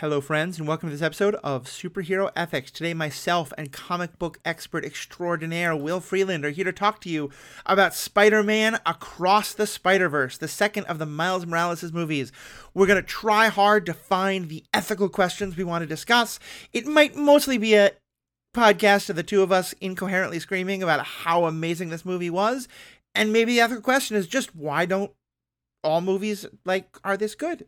Hello, friends, and welcome to this episode of Superhero Ethics. Today, myself and comic book expert extraordinaire Will Freeland are here to talk to you about Spider Man Across the Spider Verse, the second of the Miles Morales movies. We're going to try hard to find the ethical questions we want to discuss. It might mostly be a podcast of the two of us incoherently screaming about how amazing this movie was. And maybe the ethical question is just why don't all movies like are this good?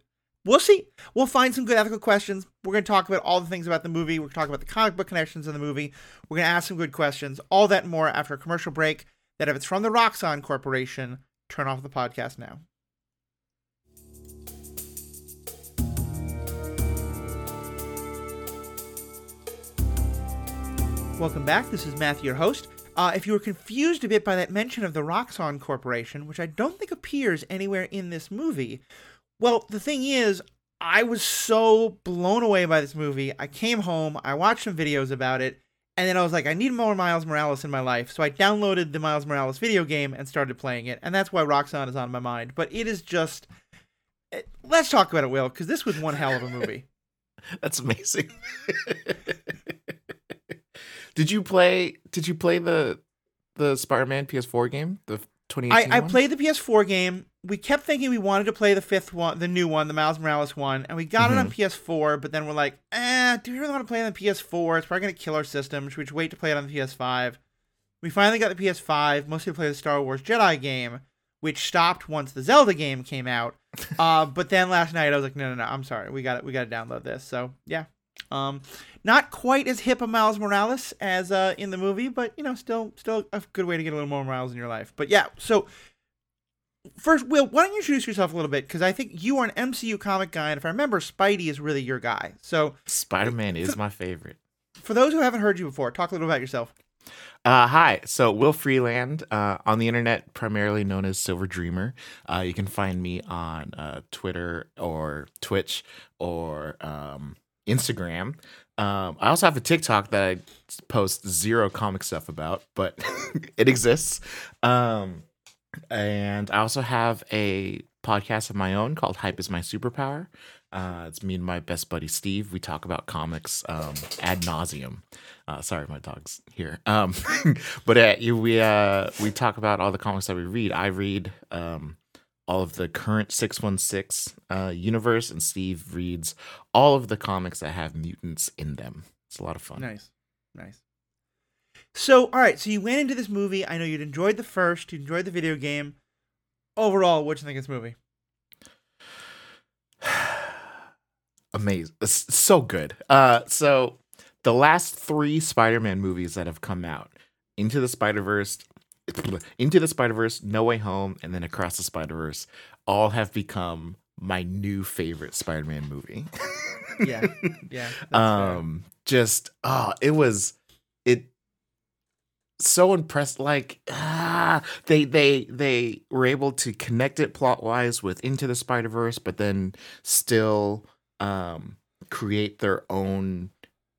We'll see. We'll find some good ethical questions. We're going to talk about all the things about the movie. We're going to talk about the comic book connections in the movie. We're going to ask some good questions. All that more after a commercial break. That if it's from the Roxxon Corporation, turn off the podcast now. Welcome back. This is Matthew, your host. Uh, if you were confused a bit by that mention of the Roxxon Corporation, which I don't think appears anywhere in this movie, well, the thing is, I was so blown away by this movie. I came home, I watched some videos about it, and then I was like, I need more Miles Morales in my life. So I downloaded the Miles Morales video game and started playing it. And that's why Roxxon is on my mind. But it is just. It, let's talk about it, Will, because this was one hell of a movie. that's amazing. did you play? Did you play the the Spider-Man PS4 game? The 2018 I, I played the PS4 game we kept thinking we wanted to play the fifth one, the new one, the Miles Morales one, and we got mm-hmm. it on mm-hmm. PS4. But then we're like, eh, do we really want to play it on the PS4? It's probably gonna kill our system. Should we just wait to play it on the PS5? We finally got the PS5, mostly to play the Star Wars Jedi game, which stopped once the Zelda game came out. uh, but then last night I was like, no, no, no, I'm sorry, we got it, we got to download this. So yeah, um, not quite as hip a Miles Morales as uh, in the movie, but you know, still, still a good way to get a little more Miles in your life. But yeah, so first, Will, why don't you introduce yourself a little bit? Because I think you are an MCU comic guy, and if I remember, Spidey is really your guy. So Spider Man is my favorite. For those who haven't heard you before, talk a little about yourself. Uh, hi, so Will Freeland, uh, on the internet, primarily known as Sylver Dreamer. Uh, you can find me on uh, Twitter or Twitch or um, Instagram. Um, I also have a TikTok that I post zero comic stuff about, but it exists. Um, and I also have a podcast of my own called Hype is My Superpower. Uh, it's me and my best buddy Steve. We talk about comics um, ad nauseum. Uh, sorry, my dog's here. Um, but uh, we uh, we talk about all the comics that we read. I read um, all of the current six one six uh, universe, and Steve reads all of the comics that have mutants in them. It's a lot of fun. Nice, nice. So, all right, so you went into this movie. I know you'd enjoyed the first, you enjoyed the video game. Overall, what do you think of this movie? Amazing. It's so good. Uh so the last 3 Spider-Man movies that have come out, Into the Spider-Verse, Into the Spider-Verse, No Way Home, and then Across the Spider-Verse all have become my new favorite Spider-Man movie. yeah. Yeah. Um fair. just oh, it was it so impressed like ah they they they were able to connect it plot wise with into the spider verse but then still um create their own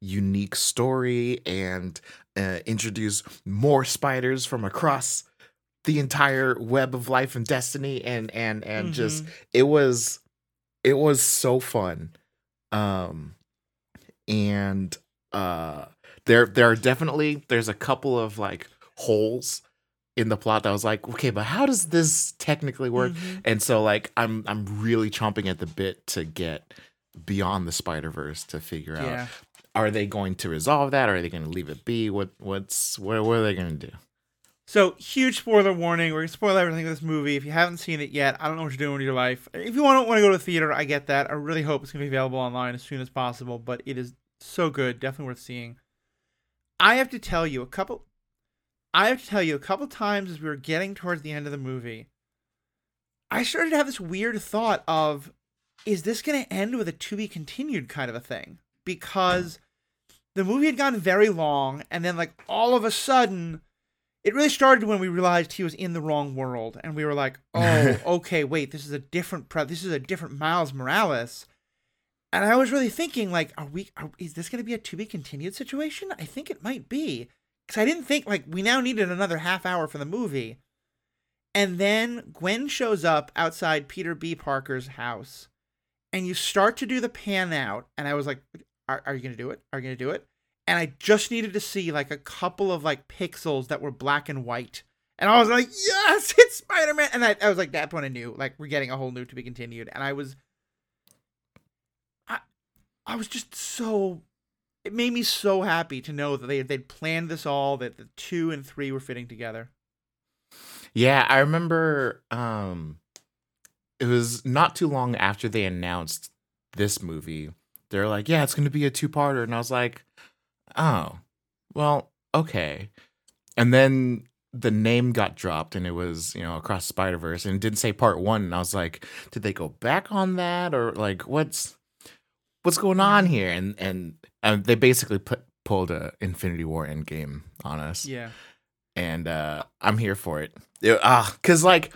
unique story and uh, introduce more spiders from across the entire web of life and destiny and and and mm-hmm. just it was it was so fun um and uh there there are definitely there's a couple of like holes in the plot that I was like, okay, but how does this technically work? Mm-hmm. And so like I'm I'm really chomping at the bit to get beyond the Spider Verse to figure yeah. out are they going to resolve that? Or are they going to leave it be? What what's what, what are they going to do? So huge spoiler warning. We're gonna spoil everything of this movie. If you haven't seen it yet, I don't know what you're doing with your life. If you want to want to go to the theater, I get that. I really hope it's gonna be available online as soon as possible. But it is so good, definitely worth seeing. I have to tell you a couple. I have to tell you a couple times as we were getting towards the end of the movie, I started to have this weird thought of, is this going to end with a to be continued kind of a thing? Because the movie had gone very long, and then like all of a sudden, it really started when we realized he was in the wrong world, and we were like, oh, okay, wait, this is a different pre- this is a different Miles Morales. And I was really thinking, like, are we? Are, is this going to be a to be continued situation? I think it might be, because I didn't think like we now needed another half hour for the movie. And then Gwen shows up outside Peter B. Parker's house, and you start to do the pan out, and I was like, "Are, are you gonna do it? Are you gonna do it?" And I just needed to see like a couple of like pixels that were black and white, and I was like, "Yes, it's Spider Man!" And I, I was like, "That point I knew, like, we're getting a whole new to be continued." And I was, I, I was just so. It made me so happy to know that they they'd planned this all, that the two and three were fitting together. Yeah, I remember um it was not too long after they announced this movie. They're like, "Yeah, it's going to be a two-parter." And I was like, "Oh. Well, okay." And then the name got dropped and it was, you know, across Spider-Verse and it didn't say part 1 and I was like, "Did they go back on that or like what's what's going on here?" And and, and they basically put pulled a Infinity War Endgame on us Yeah. and uh I'm here for it. Ah, cuz like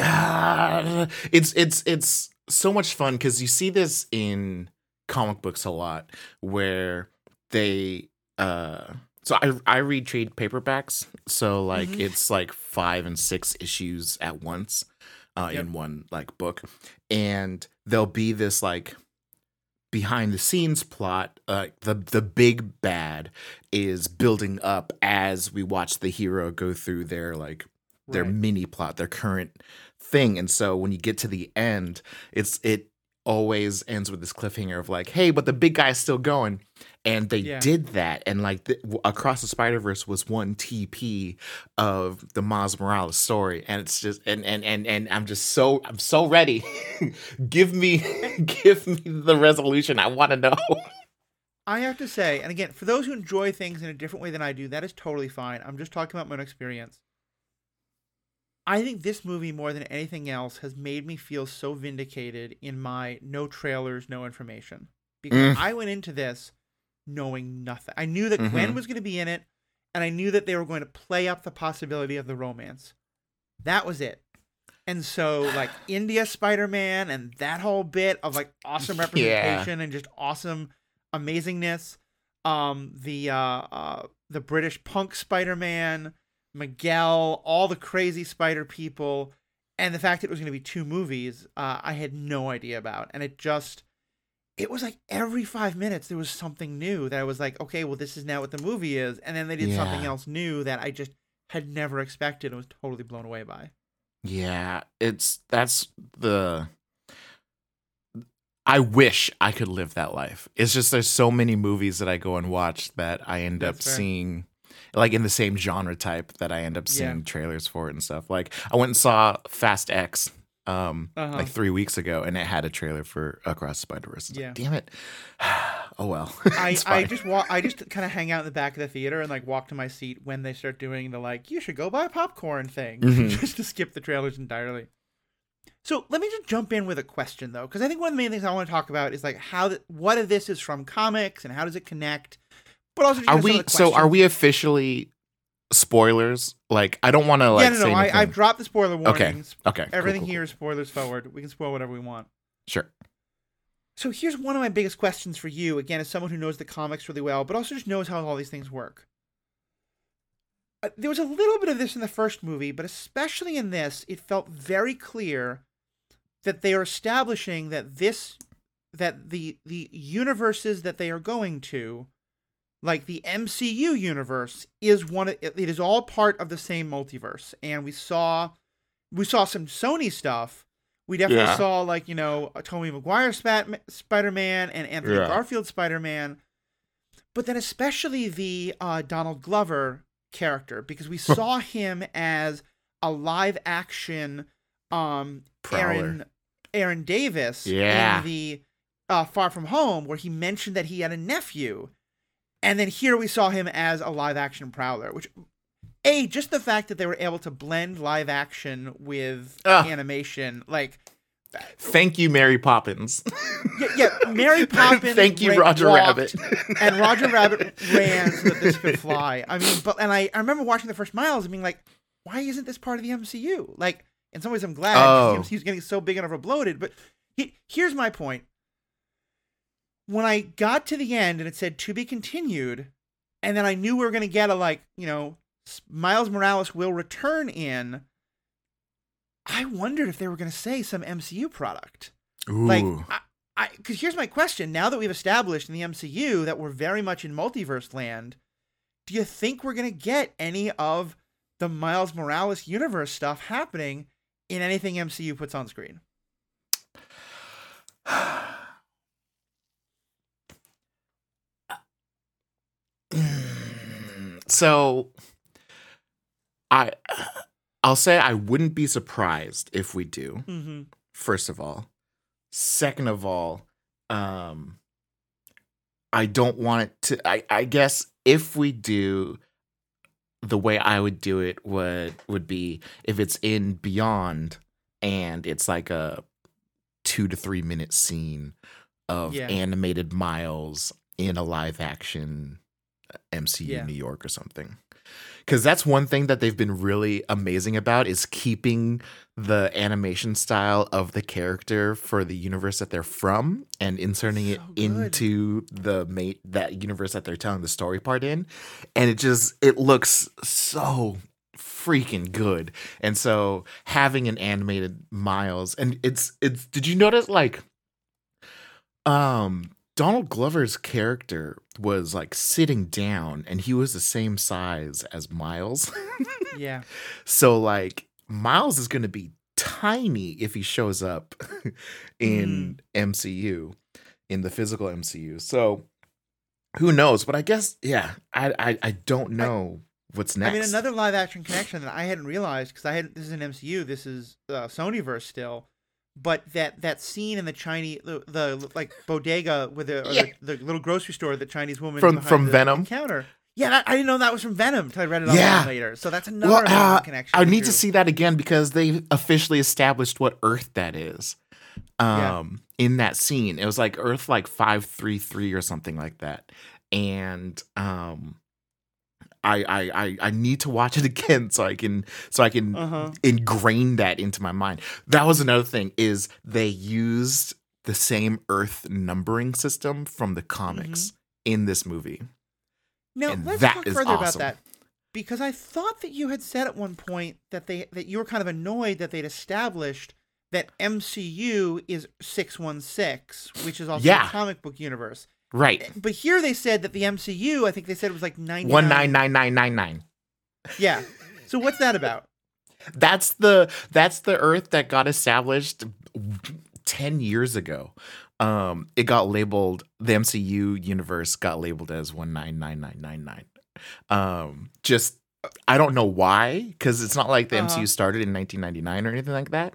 ah, it's it's it's so much fun cuz you see this in comic books a lot where they uh so I I read trade paperbacks, so like Mhm. it's like 5 and 6 issues at once uh Yep. in one like book and there'll be this like behind the scenes plot uh the the big bad is building up as we watch the hero go through their like their Right. mini plot their current thing and so when you get to the end it's it always ends with this cliffhanger of like hey but the big guy's still going and they Yeah. did that and like the, across the spider-verse was one tp of the miles morales story and it's just and and and, and i'm just so i'm so ready give me give me the resolution i want to know I have to say, and again, for those who enjoy things in a different way than I do, that is totally fine. I'm just talking about my own experience. I think this movie, more than anything else, has made me feel so vindicated in my no trailers, no information. Because Mm. I went into this knowing nothing. I knew that Gwen Mhm. was going to be in it, and I knew that they were going to play up the possibility of the romance. That was it. And so, like, India Spider Man and that whole bit of like awesome Yeah. representation and just awesome amazingness. Um, the uh, uh, the British punk Spider Man, Miguel, all the crazy Spider people, and the fact that it was going to be two movies, uh, I had no idea about, and it just. It was like every five minutes there was something new that I was like, okay, well, this is now what the movie is, and then they did something else new that I just had never expected and was totally blown away by. Yeah, it's that's the I wish I could live that life. It's just there's so many movies that I go and watch that I end up fair. seeing like in the same genre type that I end up Yeah. seeing trailers for it and stuff. Like I went and saw Fast X um Uh-huh. like 3 weeks ago and it had a trailer for Across Spider-Verse. Yeah. Like, damn it. oh well. I, I just wa- I just kind of hang out in the back of the theater and like walk to my seat when they start doing the like you should go buy popcorn thing Mhm. just to skip the trailers entirely. So let me just jump in with a question though, because I think one of the main things I want to talk about is like how th- what of this is from comics and how does it connect, but also Are we so are we officially spoilers? Like I don't want to like yeah, no, say no. I, I've dropped the spoiler warnings. Okay. okay. Everything cool, here cool. is spoilers forward. We can spoil whatever we want. Sure. So here's one of my biggest questions for you, again, as someone who knows the comics really well, but also just knows how all these things work. Uh, there was a little bit of this in the first movie, but especially in this, it felt very clear that they are establishing that this that the the universes that they are going to like the MCU universe is one of, it is all part of the same multiverse and we saw we saw some Sony stuff we definitely Yeah. saw like you know Tobey Maguire Spat- Spider-Man and Anthony Yeah. Garfield Spider-Man but then especially the uh, Donald Glover character because we saw him as a live action um Prowler. Aaron Aaron Davis Yeah. in the uh, Far From Home where he mentioned that he had a nephew and then here we saw him as a live action Prowler which a just the fact that they were able to blend live action with Ugh. animation like uh, Thank you, Mary Poppins. yeah, yeah Mary Poppins Thank you, ra- Roger Rabbit. and Roger Rabbit ran so that this could fly. I mean, but and I, I remember watching the first Miles and being like, why isn't this part of the MCU? Like, in some ways, I'm glad Oh. the MCU's getting so big and overbloated. But he, here's my point: when I got to the end and it said to be continued, and then I knew we were going to get a like, you know, Miles Morales will return in. I wondered if they were going to say some MCU product. Like, Ooh. I, I, because here's my question: Now that we've established in the MCU that we're very much in multiverse land, do you think we're gonna get any of the Miles Morales universe stuff happening in anything MCU puts on screen? So I I'll say I wouldn't be surprised if we do. Mm-hmm. First of all, second of all, um I don't want it to I I guess if we do the way I would do it would would be if it's in Beyond and it's like a 2 to 3 minute scene of Yeah. animated Miles in a live action MCU Yeah. New York or something. Cuz that's one thing that they've been really amazing about is keeping the animation style of the character for the universe that they're from and inserting it good. into the mate that universe that they're telling the story part in and it just it looks so freaking good and so having an animated miles and it's it's did you notice like um donald glover's character was like sitting down and he was the same size as miles Yeah. so like Miles is going to be tiny if he shows up in MCU in the physical MCU. So who knows? But I guess yeah, I I, I don't know what's next. I mean, another live action connection that I hadn't realized because I had this is an MCU, this is uh, Sonyverse still, but that that scene in the Chinese the, the like bodega with the, Yeah. the the little grocery store, the Chinese woman From- from the- Venom? the counter. Yeah, that, I didn't know that was from Venom until I read it online Yeah. later. So that's another well, uh, connection. I they need to see that again because they officially established what Earth that is. Um Yeah. in that scene. It was like Earth like 533 or something like that. And um I I I, I need to watch it again so I can so I can Uh-huh. ingrain that into my mind. That was another thing is they used the same Earth numbering system from the comics in this movie. Now And let's talk further about that because I thought that you had said at one point that they that you were kind of annoyed that they'd established that MCU is six one six, which is also Yeah. a comic book universe. Right. But here they said that the MCU, I think they said it was like ninety One nine nine nine nine nine. Yeah. So what's that about? That's the that's the Earth that got established ten years ago. Um, it got labeled the MCU universe got labeled as one nine nine nine nine nine. Um, just I don't know why because it's not like the Uh-huh. MCU started in 1999 or anything like that.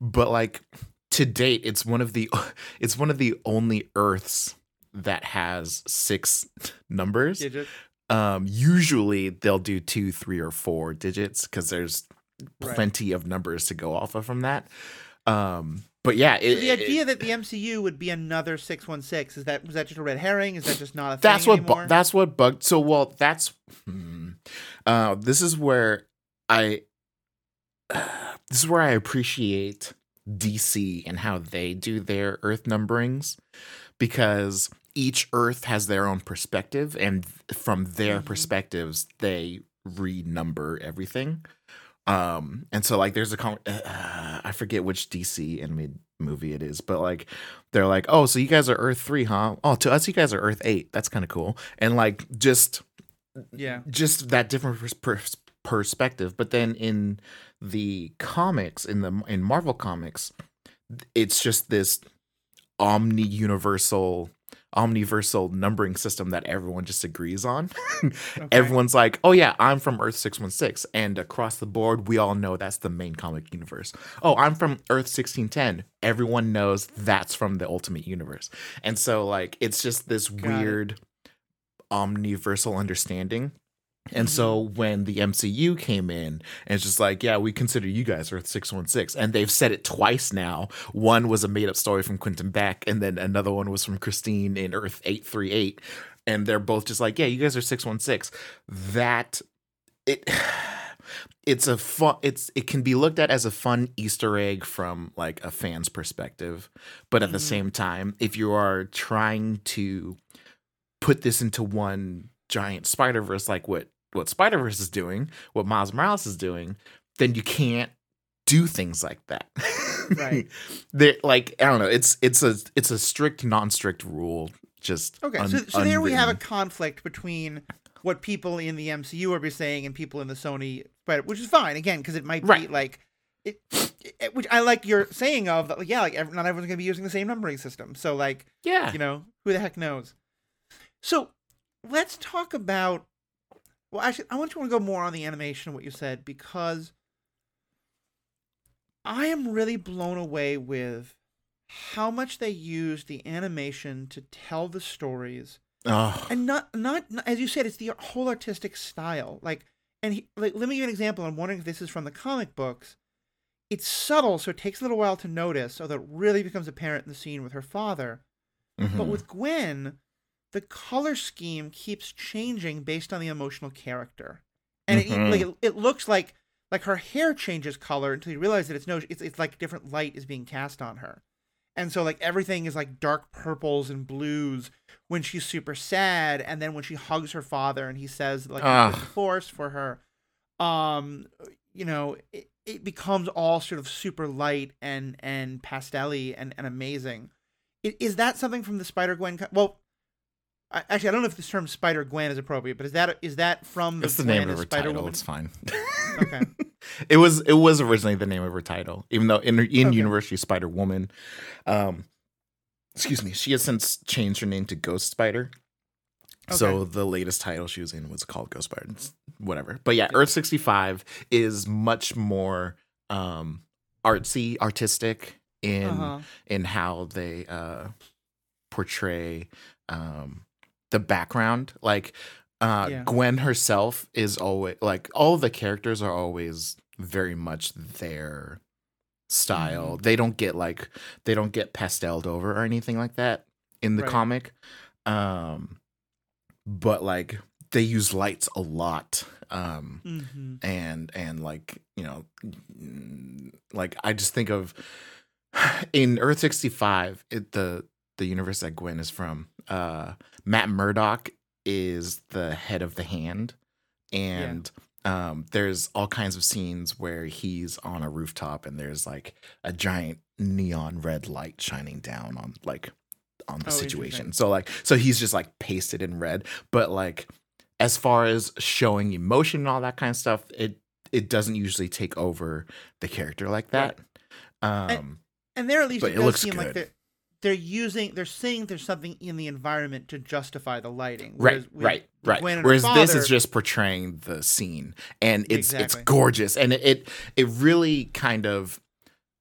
But like to date, it's one of the it's one of the only Earths that has six numbers Digit? um usually they'll do two three or four digits because there's Right. plenty of numbers to go off of from that um but yeah So it, the it- idea that the MCU would be another six one six is that was that just a red herring? Is that just not a thing that's what bu- that's what bugged so well that's hmm, uh this is where i this is where i appreciate dc and how they do their earth numberings because each earth has their own perspective and from their Mhm. perspectives they renumber everything. Um and so like there's a com- uh, i forget which dc animated movie it is but like they're like oh so you guys are earth 3 huh? Oh to us you guys are earth 8 that's kind of cool. And like just yeah. just that different pers- pers- perspective. But then in the comics in the in marvel comics it's just this omni universal omniversal numbering system that everyone just agrees on Okay. everyone's like oh yeah i'm from earth 616 and across the board we all know that's the main comic universe oh i'm from earth 1610 everyone knows that's from the ultimate universe and so like it's just this Got it. weird omniversal understanding and so Mm-hmm. when the MCU came in, and it's just like, yeah, we consider you guys Earth 616. And they've said it twice now. One was a made up story from Quentin Beck, and then another one was from Christine in Earth 838. And they're both just like, yeah, you guys are 616. That it it's a fun it's it can be looked at as a fun Easter egg from like a fan's perspective. But at the Mhm. same time, if you are trying to put this into one giant Spider Verse, like what what Spider Verse is doing, what Miles Morales is doing, then you can't do things like that. Right. They like I don't know. It's it's a it's a strict non-strict rule. Just Okay, un- so, so there we have a conflict between what people in the MCU are be saying and people in the Sony, but which is fine again because it might be Right. like it, it- which I like your saying of that. Like, yeah, like ev- not everyone's gonna be using the same numbering system, so like yeah. you know who the heck knows. So let's talk about. Well, actually, I want you to go more on the animation, what you said, because I am really blown away with how much they use the animation to tell the stories Oh, and not, not not as you said it's the whole artistic style. Like and he, like let me give you an example i'm wondering if this is from the comic books. It's subtle so it takes a little while to notice so that it really becomes apparent in the scene with her father. But mhm. with gwen the color scheme keeps changing based on the emotional character. And it, Mhm. like it, it looks like like her hair changes color until you realize that it's no it's, it's like different light is being cast on her. And so like everything is like dark purples and blues when she's super sad and then when she hugs her father and he says like the force for her. Um you know it, it becomes all sort of super light and and pastelly and, and amazing. Is that something from the spider gwen co- well I, actually i don't know if this term spider gwen is appropriate but is that is that from the it's the Gwen name of her spider title. woman It's fine. Okay. it was it was originally the name of her title, even though in in Okay. universe she's Spider Woman. Um, excuse me. She has since changed her name to Ghost Spider. So the latest title she was in was called Ghost Spider. Whatever. But yeah, Earth sixty five is much more um artsy, artistic in uh-huh. in how they uh portray um the background like uh Yeah. gwen herself is always like all of the characters are always very much their style Mm-hmm. they don't get like they don't get pasteled over or anything like that in the Right. comic um but like they use lights a lot um hmm and and like you know like i just think of in earth 65 it, the the universe that gwen is from uh matt murdock is the head of the hand. And um there's all kinds of scenes where he's on a rooftop and there's like a giant neon red light shining down on like on the Oh, situation. So like so he's just like pasted in red. But like as far as showing emotion and all that kind of stuff, it it doesn't usually take over the character like that. Um, and there at least it it does looks seem like good. they're, they're using they're saying there's something in the environment to justify the lighting right, whereas right, right. Gwen and her Whereas this is just portraying the scene, and it's Exactly. it's gorgeous, and it, it it really kind of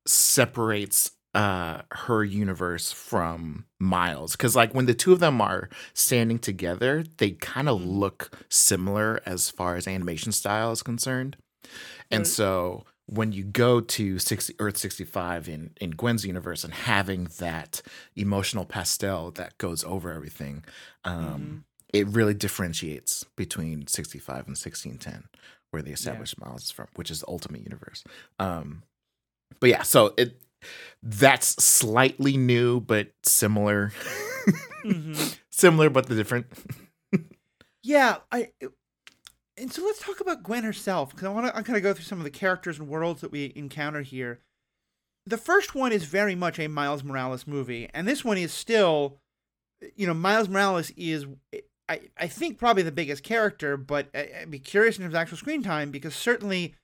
separates uh her universe from Miles because like when the two of them are standing together, they kind of Mhm. look similar as far as animation style is concerned. And Right. so when you go to 60 Earth 65 in in Gwen's universe and having that emotional pastel that goes over everything, um Mm-hmm. it really differentiates between 65 and 1610 where they established Miles from, which is the ultimate universe. Um but yeah, so it that's slightly new but similar. Mhm. similar but the different. Yeah, I. And so let's talk about Gwen herself because I want to. I'm going to go through some of the characters and worlds that we encounter here. The first one is very much a Miles Morales movie, and this one is still, you know, Miles Morales is, I, I think probably the biggest character, but I, I'd be curious in terms of actual screen time because certainly,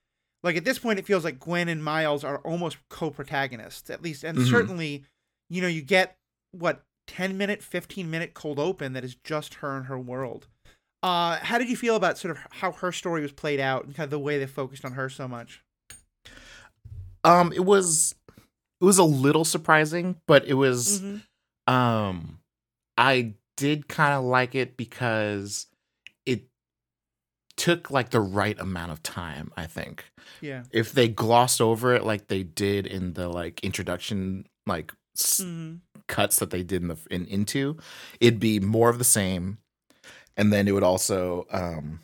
like at this point, it feels like Gwen and Miles are almost co-protagonists at least, and Mhm. certainly, you know, you get what 10 minute, 15 minute cold open that is just her and her world. Uh, how did you feel about sort of how her story was played out and kind of the way they focused on her so much? Um it was it was a little surprising, but it was Mhm. um I did kind of like it because it took like the right amount of time, I think. Yeah. If they glossed over it like they did in the like introduction like s- hmm cuts that they did in the in into, it'd be more of the same, and then it would also, um,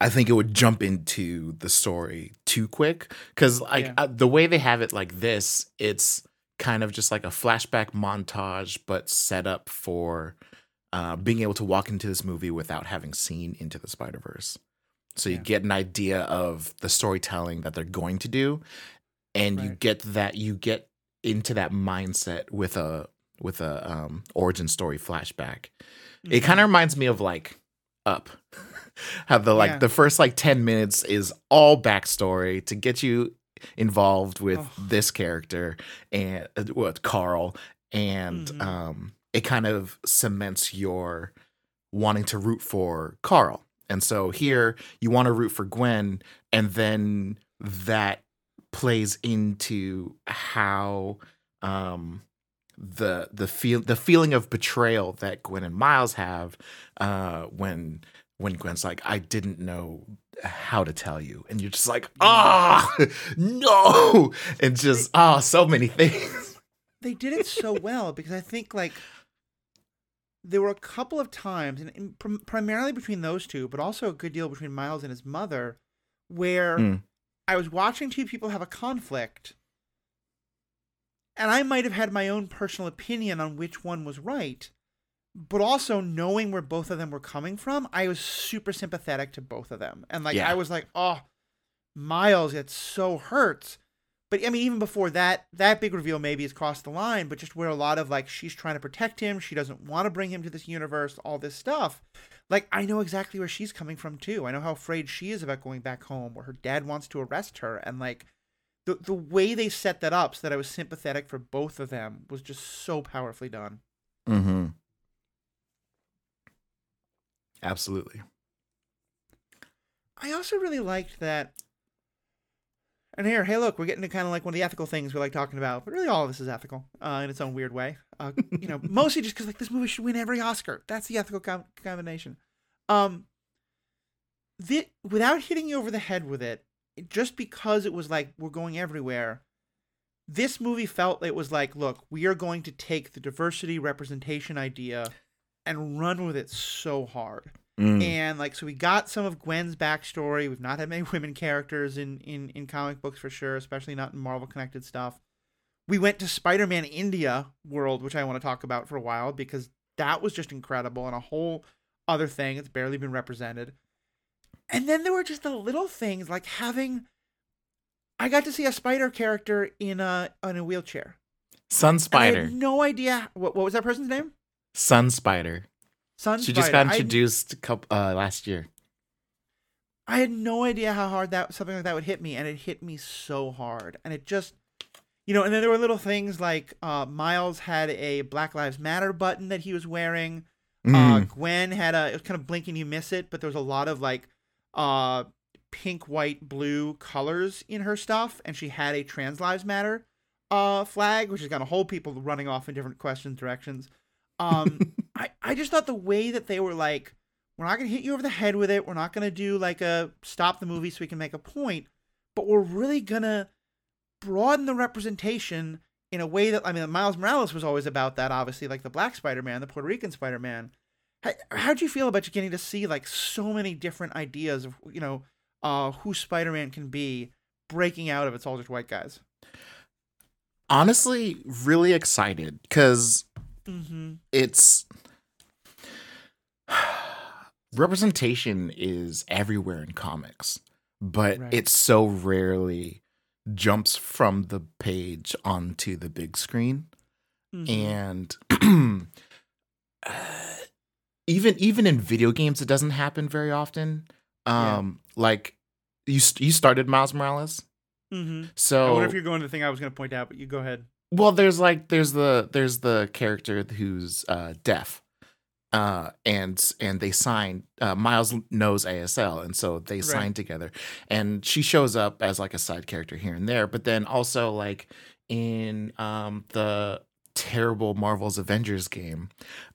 I think it would jump into the story too quick because like Yeah. uh, the way they have it like this, it's kind of just like a flashback montage, but set up for uh, being able to walk into this movie without having seen into the Spider Verse. So you Yeah. get an idea of the storytelling that they're going to do, and you get that you get into that mindset with a with a um origin story flashback. It Mhm. kind of reminds me of like Up. How the like Yeah. the first like 10 minutes is all backstory to get you involved with Oh. this character and uh, with Carl and Mhm. um it kind of cements your wanting to root for Carl. And so here you want to root for Gwen and then that plays into how um the the feel the feeling of betrayal that Gwen and Miles have uh when when Gwen's like I didn't know how to tell you. And you're just like ah no. And just ah so many things. They did it so well because I think like there were a couple of times, and, and prim- primarily between those two, but also a good deal between Miles and his mother, where Mm. I was watching two people have a conflict, and I might have had my own personal opinion on which one was right, but also knowing where both of them were coming from, I was super sympathetic to both of them, and like Yeah. I was like, oh, Miles, it so hurts. But I mean, even before that, that big reveal maybe has crossed the line, but just where a lot of like she's trying to protect him, she doesn't want to bring him to this universe, all this stuff. Like I know exactly where she's coming from too. I know how afraid she is about going back home, where her dad wants to arrest her, and like the the way they set that up so that I was sympathetic for both of them was just so powerfully done. mm-hmm absolutely I also really liked that. And here, hey, look, we're getting to kind of like one of the ethical things we like talking about, but really all of this is ethical uh, in its own weird way. Uh, you know, mostly just because like this movie should win every Oscar. That's the ethical com- combination. Um, the, without hitting you over the head with it, just because it was like we're going everywhere. This movie felt it was like, look, we are going to take the diversity representation idea and run with it so hard Mm. and like so we got some of Gwen's backstory. We've not had many women characters in in in comic books for sure, especially not in Marvel connected stuff. We went to Spider-Man India world, which I want to talk about for a while because that was just incredible and a whole other thing. It's barely been represented. And then there were just the little things like having I got to see a spider character in a in a wheelchair. sun I spider had no idea what what was that person's name? sun spider Sun Spider. she just got introduced a couple uh last year I had no idea how hard that something like that would hit me, and it hit me so hard. And it just, you know, and then there were little things like uh, Miles had a Black Lives Matter button that he was wearing. Uh, Mm. Gwen had a it was kind of blinking, you miss it, but there was a lot of like uh, pink, white, blue colors in her stuff, and she had a Trans Lives Matter uh, flag, which is going to hold people running off in different questions directions. Um, I I just thought the way that they were like, we're not going to hit you over the head with it. We're not going to do like a stop the movie so we can make a point, but we're really going to broaden the representation in a way that I mean, Miles Morales was always about that. Obviously, like the Black Spider-Man, the Puerto Rican Spider-Man. How, how'd you feel about you getting to see like so many different ideas of you know uh, who Spider-Man can be breaking out of it's all just white guys? honestly really excited because Mm-hmm. it's representation is everywhere in comics but Right. it so rarely jumps from the page onto the big screen Mm-hmm. and uh, even even in video games it doesn't happen very often Yeah. um like you you started Miles Morales Mm-hmm. I so wonder if you're going to the thing I was going to point out, but you go ahead. well there's like there's the there's the character who's uh deaf uh and and they sign. uh miles knows asl and so they Right. signed together and she shows up as like a side character here and there but then also like in um the terrible marvel's avengers game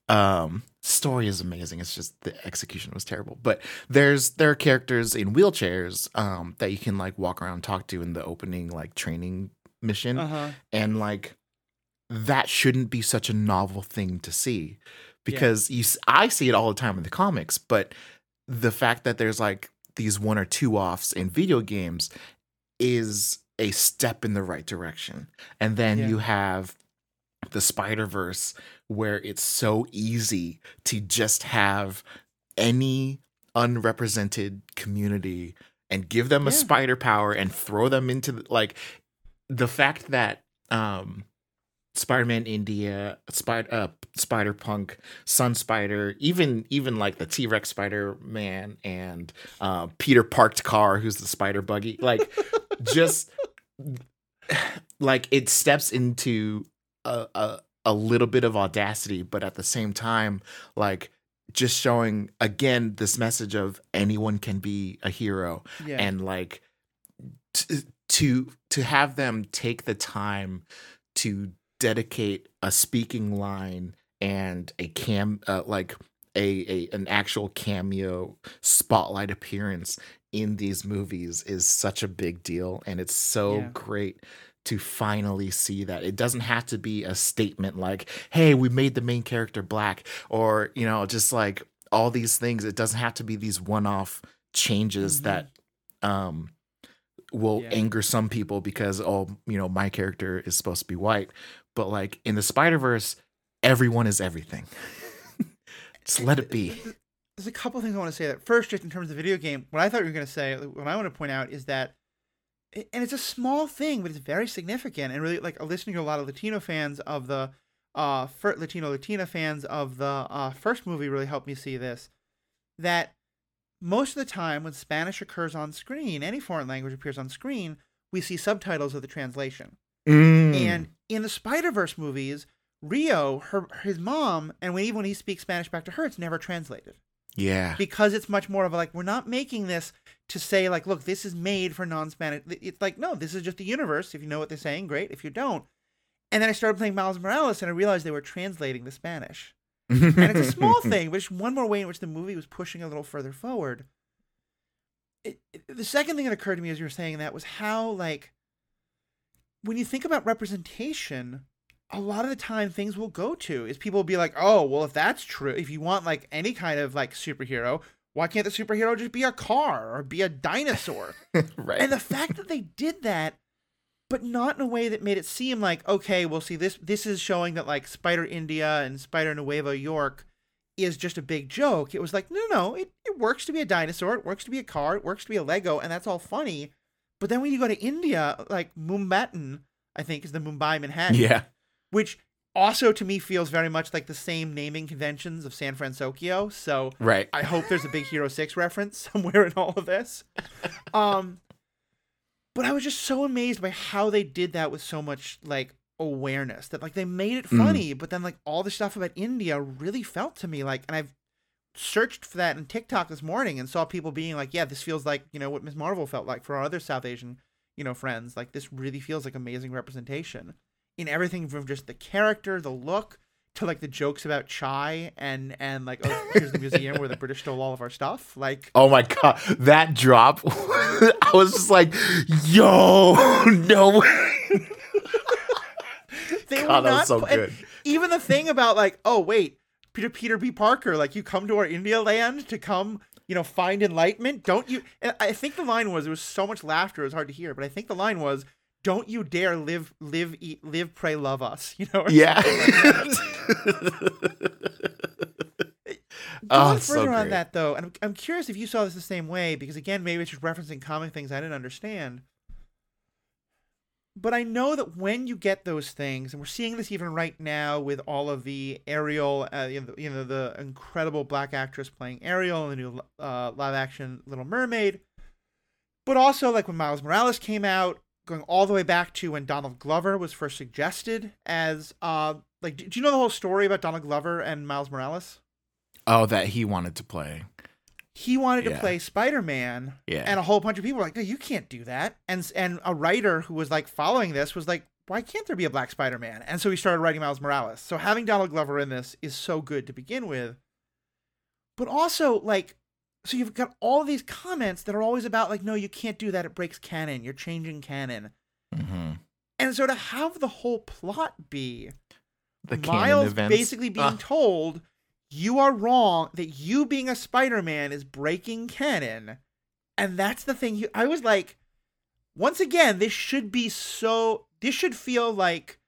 um story is amazing. It's just the execution was terrible. But there's there are characters in wheelchairs um that you can like walk around and talk to in the opening like training mission. Uh huh. and like that shouldn't be such a novel thing to see because you s- I see it all the time in the comics but the fact that there's like these one or two offs in video games is a step in the right direction. And then Yeah. you have the Spider-Verse where it's so easy to just have any unrepresented community and give them a spider power and throw them into the, like the fact that um Spider-Man India, Spider uh, Spider Punk, Sun Spider, even even like the T-Rex Spider-Man and uh, Peter Parked Car, who's the Spider Buggy, like just like it steps into a, a a little bit of audacity, but at the same time, like just showing again this message of anyone can be a hero Yeah. and like t- to to have them take the time to dedicate a speaking line and a cam uh, like a, a an actual cameo spotlight appearance in these movies is such a big deal and it's so Yeah. great to finally see that it doesn't have to be a statement like hey we made the main character black or you know just like all these things it doesn't have to be these one-off changes Mhm. that um will Yeah. anger some people because oh you know my character is supposed to be white but like in the spider-verse everyone is everything just let it be There's a couple things I want to say. That first, just in terms of the video game, what I thought you were going to say, what I want to point out is that, and it's a small thing, but it's very significant. And really, like listening to a lot of Latino fans of the, uh, fir- Latino Latina fans of the uh, first movie really helped me see this. That most of the time, when Spanish occurs on screen, any foreign language appears on screen, we see subtitles of the translation. Mm. And in the Spider Verse movies, Rio, her his mom, and when even when he speaks Spanish back to her, it's never translated yeah because it's much more of a like we're not making this to say like look this is made for non-Spanish. It's like no, this is just the universe. If you know what they're saying, great. If you don't, and then I started playing Miles Morales and I realized they were translating the Spanish. And it's a small thing, but it's one more way in which the movie was pushing a little further forward. It, it- the second thing that occurred to me as you were saying that was how like when you think about representation, a lot of the time things will go to is people will be like, oh, well, if that's true, if you want like any kind of like superhero, why can't the superhero just be a car or be a dinosaur? right. And the fact that they did that but not in a way that made it seem like okay well see this this is showing that like spider india and spider nueva york is just a big joke. It was like no no no it, it works to be a dinosaur it works to be a car it works to be a lego and that's all funny. But then when you go to india like mumbattan i think is the mumbai manhattan yeah which also to me feels very much like the same naming conventions of san francisco so right I hope there's a big Hero 6 reference somewhere in all of this. Um but I was just so amazed by how they did that with so much like awareness that like they made it Mm. funny, but then like all the stuff about India really felt to me like and I've searched for that in TikTok this morning and saw people being like, yeah, this feels like, you know, what Ms. Marvel felt like for our other South Asian, you know, friends. Like this really feels like amazing representation in everything from just the character, the look, to like the jokes about chai and and like oh here's the museum where the British stole all of our stuff. Like Oh my god, that drop! I was just like, "Yo, no way!" they God, were that was not so good. Even the thing about like oh wait Peter Peter B Parker like you come to our India land to come you know find enlightenment don't you I think the line was there was so much laughter it was hard to hear but I think the line was don't you dare live live eat live pray love us you know Yeah. Oh, Going so further on that though, and I'm, I'm curious if you saw this the same way because again, maybe it's just referencing comic things I didn't understand. But I know that when you get those things, and we're seeing this even right now with all of the Ariel, uh, you, know, the, you know, the incredible black actress playing Ariel in the new uh, live action Little Mermaid, but also like when Miles Morales came out, going all the way back to when Donald Glover was first suggested as uh, like, do do you know the whole story about Donald Glover and Miles Morales? oh, that he wanted to play. he wanted to play Spider-Man Yeah. and a whole bunch of people were like no you can't do that and and a writer who was like following this was like why can't there be a black Spider-Man and so he started writing Miles Morales so having Donald Glover in this is so good to begin with but also like so you've got all these comments that are always about like no you can't do that it breaks canon you're changing canon hmm and so to have the whole plot be The Miles basically being Ah. told you are wrong that you being a Spider-Man is breaking canon. And that's the thing you I was like once again this should be so this should feel like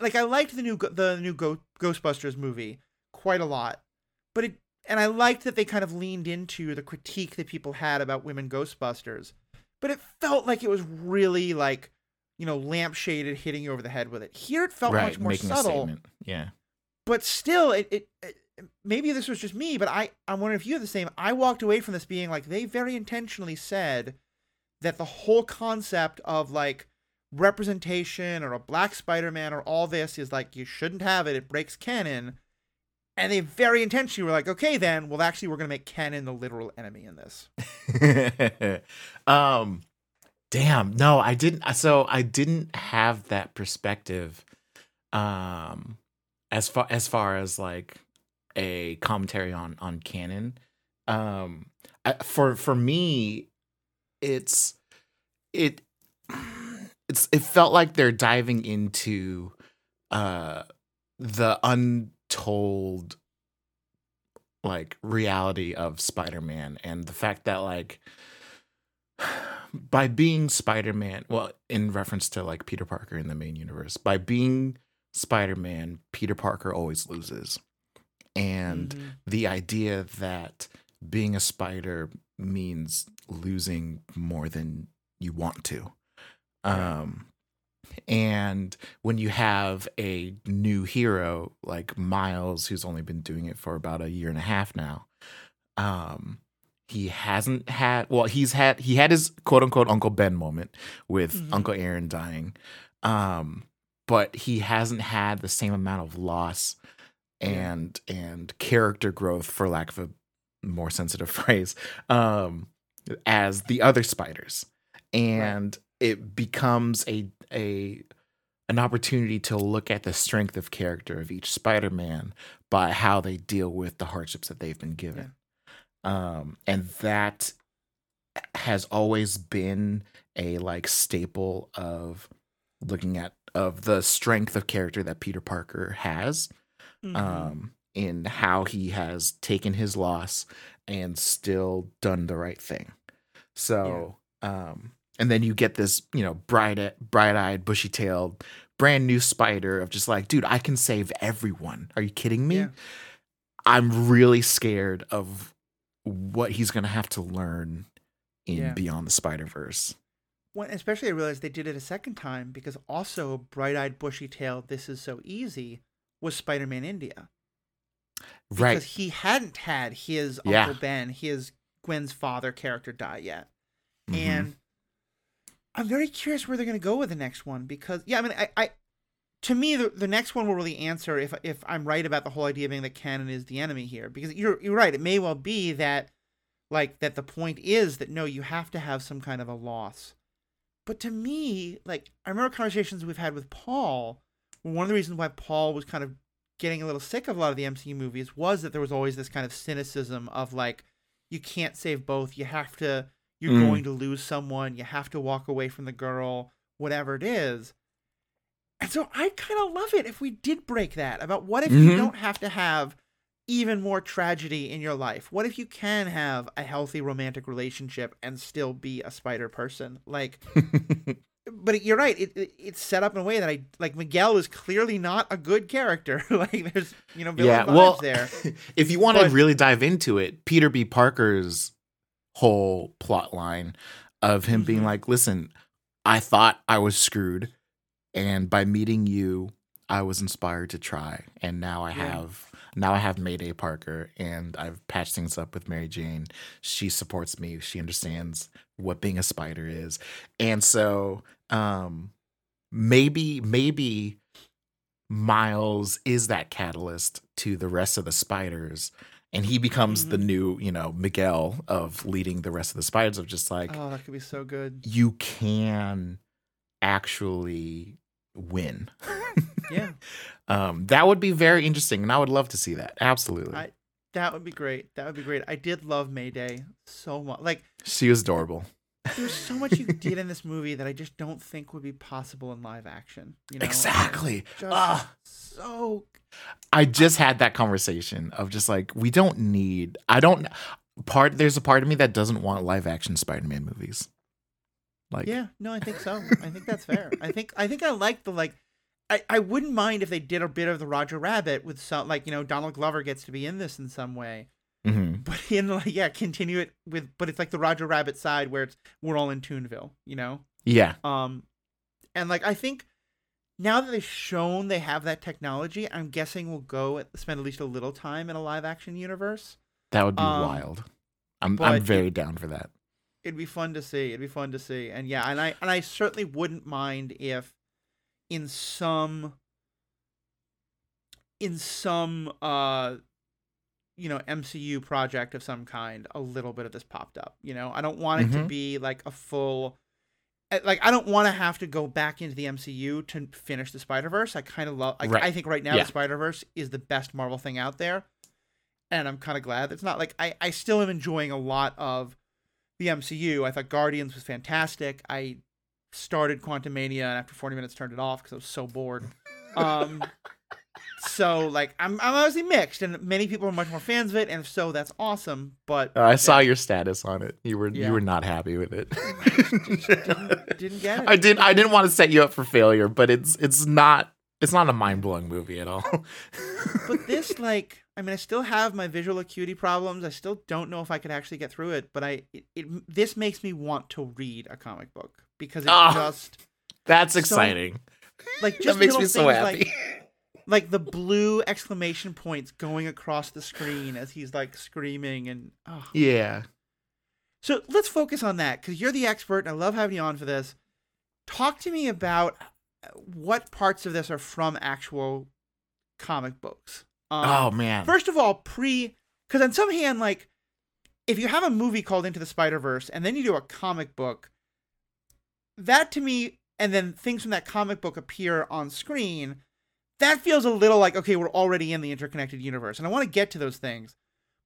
like I liked the new the new Ghostbusters movie quite a lot. But it and I liked that they kind of leaned into the critique that people had about women Ghostbusters. But it felt like it was really like you know, lampshaded, hitting you over the head with it. Here, it felt right, much more making a subtle, statement. Yeah. but still, it, it, it. Maybe this was just me, but I, I'm wondering if you have the same. I walked away from this being like they very intentionally said that the whole concept of like representation or a black Spider-Man or all this is like you shouldn't have it. It breaks canon. And they very intentionally were like, okay, then, well, actually, we're gonna make canon the literal enemy in this. um damn no i didn't so i didn't have that perspective um as far as far as like a commentary on on canon um I, for for me it's it it's it felt like they're diving into uh the untold like reality of Spider-Man and the fact that like by being Spider-Man, well, in reference to like Peter Parker in the main universe, by being Spider-Man, Peter Parker always loses. And Mhm. the idea that being a spider means losing more than you want to. Um and when you have a new hero like Miles who's only been doing it for about a year and a half now, um he hasn't had well he's had he had his quote unquote Uncle Ben moment with Mhm. Uncle Aaron dying. Um but he hasn't had the same amount of loss Yeah. and and character growth for lack of a more sensitive phrase um as the other spiders and it becomes a a an opportunity to look at the strength of character of each spider-man by how they deal with the hardships that they've been given um and that has always been a like staple of looking at of the strength of character that Peter Parker has Mhm. um, in how he has taken his loss and still done the right thing. So, um, and then you get this, you know, bright, bright-eyed, bushy-tailed, brand new spider of just like, dude, I can save everyone. Are you kidding me? Yeah. I'm really scared of what he's gonna have to learn in Yeah. Beyond the Spider Verse. when especially I realized they did it a second time because also bright eyed bushy tail this is so easy was Spider Man India. Right. Because Right. he hadn't had his Yeah. Uncle Ben, his Gwen's father character die yet. Mhm. And I'm very curious where they're gonna go with the next one because yeah, I mean I, I to me the, the next one will really answer if if I'm right about the whole idea of being that canon is the enemy here. Because you're you're right, it may well be that like that the point is that no, you have to have some kind of a loss. But to me, like I remember conversations we've had with Paul. One of the reasons why Paul was kind of getting a little sick of a lot of the MCU movies was that there was always this kind of cynicism of like, you can't save both. You have to. You're Mm. going to lose someone. You have to walk away from the girl. Whatever it is. And so I kind of love it if we did break that about what if you Mhm. don't have to have even more tragedy in your life? What if you can have a healthy romantic relationship and still be a spider person? Like, but you're right. It, it it's set up in a way that I like. Miguel is clearly not a good character. like, there's you know yeah, well, there. if you want to really dive into it, Peter B. Parker's whole plot line of him being Mhm. like, "Listen, I thought I was screwed, and by meeting you, I was inspired to try, and now I Yeah. have." Now I have Mayday Parker, and I've patched things up with Mary Jane. She supports me. She understands what being a spider is, and so um, maybe maybe Miles is that catalyst to the rest of the spiders, and he becomes the Mhm. new, you know, Miguel of leading the rest of the spiders. Of just like oh, that could be so good. you can actually win. Yeah, um, that would be very interesting, and I would love to see that. Absolutely, I- that would be great. That would be great. I did love Mayday so much. Like, she was adorable. there's so much you did in this movie that I just don't think would be possible in live action. You know, Exactly. Just Ah. so I just had that conversation of just like we don't need. I don't part. There's a part of me that doesn't want live action Spider-Man movies. Like yeah. No, I think so. I think that's fair. I think I think I like the like. I, I wouldn't mind if they did a bit of the Roger Rabbit with some like you know Donald Glover gets to be in this in some way, mhm. but in like yeah continue it with but it's like the Roger Rabbit side where it's we're all in Toonville, you know. yeah, Um, And like I think now that they've shown they have that technology, I'm guessing we'll go spend at least a little time in a live action universe. That would be Um, wild. I'm I'm it- very down for that. It'd be fun to see. It'd be fun to see. And yeah, and I and I certainly wouldn't mind if in some in some uh you know MCU project of some kind a little bit of this popped up, you know. I don't want it to Mhm. be like a full like I don't want to have to go back into the MCU to finish the Spider-Verse. I kind of love like Right. I think right now Yeah. the Spider-Verse is the best Marvel thing out there. And I'm kind of glad it's not like I I still am enjoying a lot of the MCU. I thought Guardians was fantastic. I started Quantumania and after 40 minutes turned it off because I was so bored. Um, so like I'm I'm obviously mixed, and many people are much more fans of it, and if so, that's awesome. But Uh, I saw your status on it. You were Yeah. you were not happy with it. didn't, didn't get it. I did I didn't want to set you up for failure, but it's it's not it's not a mind blowing movie at all. but this like I mean I still have my visual acuity problems. I still don't know if I could actually get through it, but I it, it this makes me want to read a comic book because it's Ah. just That's So- exciting. like just that makes me so happy. like like the blue exclamation points going across the screen as he's like screaming and oh. yeah. So let's focus on that because you're the expert and I love having you on for this. Talk to me about uh, what parts of this are from actual comic books. Um, oh man. First of all, pre, because on some hand, like, if you have a movie called Into the Spider Verse and then you do a comic book, that to me, and then things from that comic book appear on screen, that feels a little like, okay, we're already in the interconnected universe. And I want to get to those things.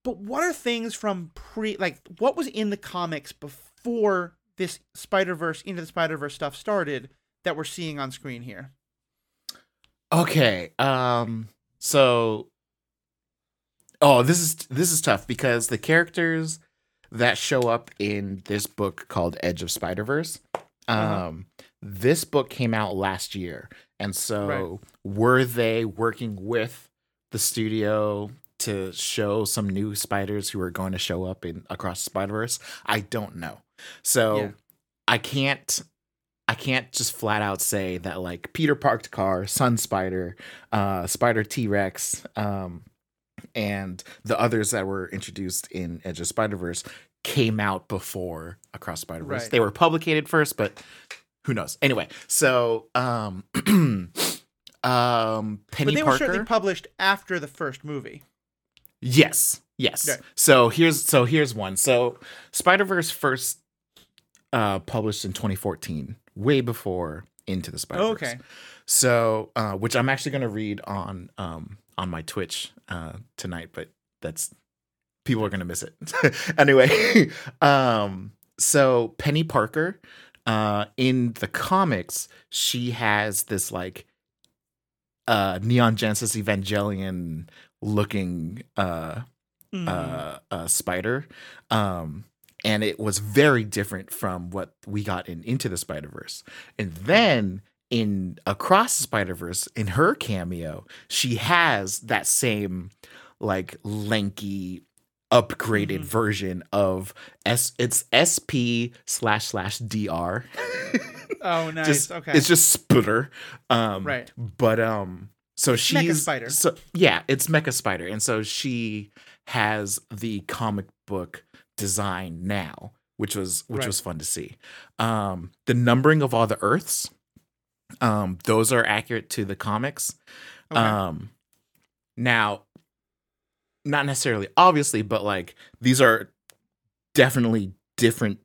But what are things from pre, like, what was in the comics before this Spider Verse, Into the Spider Verse stuff started that we're seeing on screen here? Okay. Um so Oh, this is this is tough because the characters that show up in this book called Edge of Spider-Verse um Uh-huh. This book came out last year. And so Right. were they working with the studio to show some new spiders who are going to show up in across Spider-Verse? I don't know. So Yeah. I can't I can't just flat out say that like Peter Parked Car, Sun Spider, uh, Spider T Rex, um, and the others that were introduced in Edge of Spider Verse came out before Across Spider Verse. Right. They were publicated first, but who knows? Anyway, so um, um, Penny but they were Parker. certainly published after the first movie. Yes. Yes. Okay. So here's so here's one. So Spider Verse first uh published in 2014, way before Into the Spider Verse. okay. So uh which I'm actually gonna read on um on my Twitch uh tonight, but that's people are gonna miss it. anyway, um so Penny Parker, uh in the comics, she has this like uh Neon Genesis Evangelion looking uh uh spider. Um and it was very different from what we got in into the spider verse and then in across the spider verse in her cameo she has that same like lanky upgraded Mhm. version of s it's sp slash slash dr oh, nice. just okay. it's just sputter um right. but um so Mecha she's Spider. so yeah it's mecha spider and so she has the comic book design now which was which Right. was fun to see um the numbering of all the earths um those are accurate to the comics Okay. um now not necessarily obviously but like these are definitely different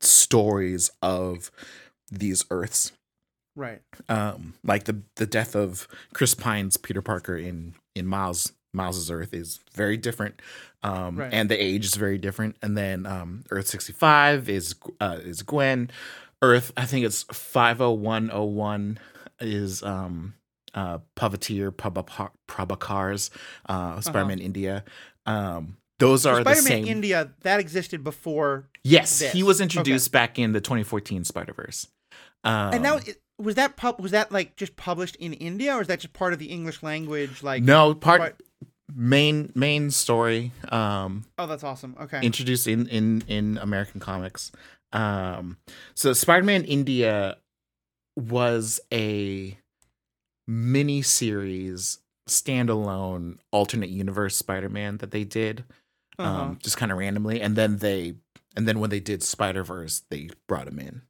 stories of these earths right. um like the the death of chris pine's peter parker in in miles miles's earth is very different um Right. and the age is very different and then um earth 65 is uh is gwen earth i think it's 50101 is um uh Prabhakar- prabhakar's uh spider-man india um those So are the Spider-Man same India that existed before, yes this. he was Okay. introduced back in the 2014 spider-verse um, and now it- was that pub was that like just published in India, or is that just part of the English language? Like, no part part- main main story um oh, that's awesome. Okay, introduced in in in american comics um so spider-man india was a mini series standalone alternate universe Spider-Man that they did Uh-huh. um, just kind of randomly, and then they and then when they did Spider Verse, they brought him in.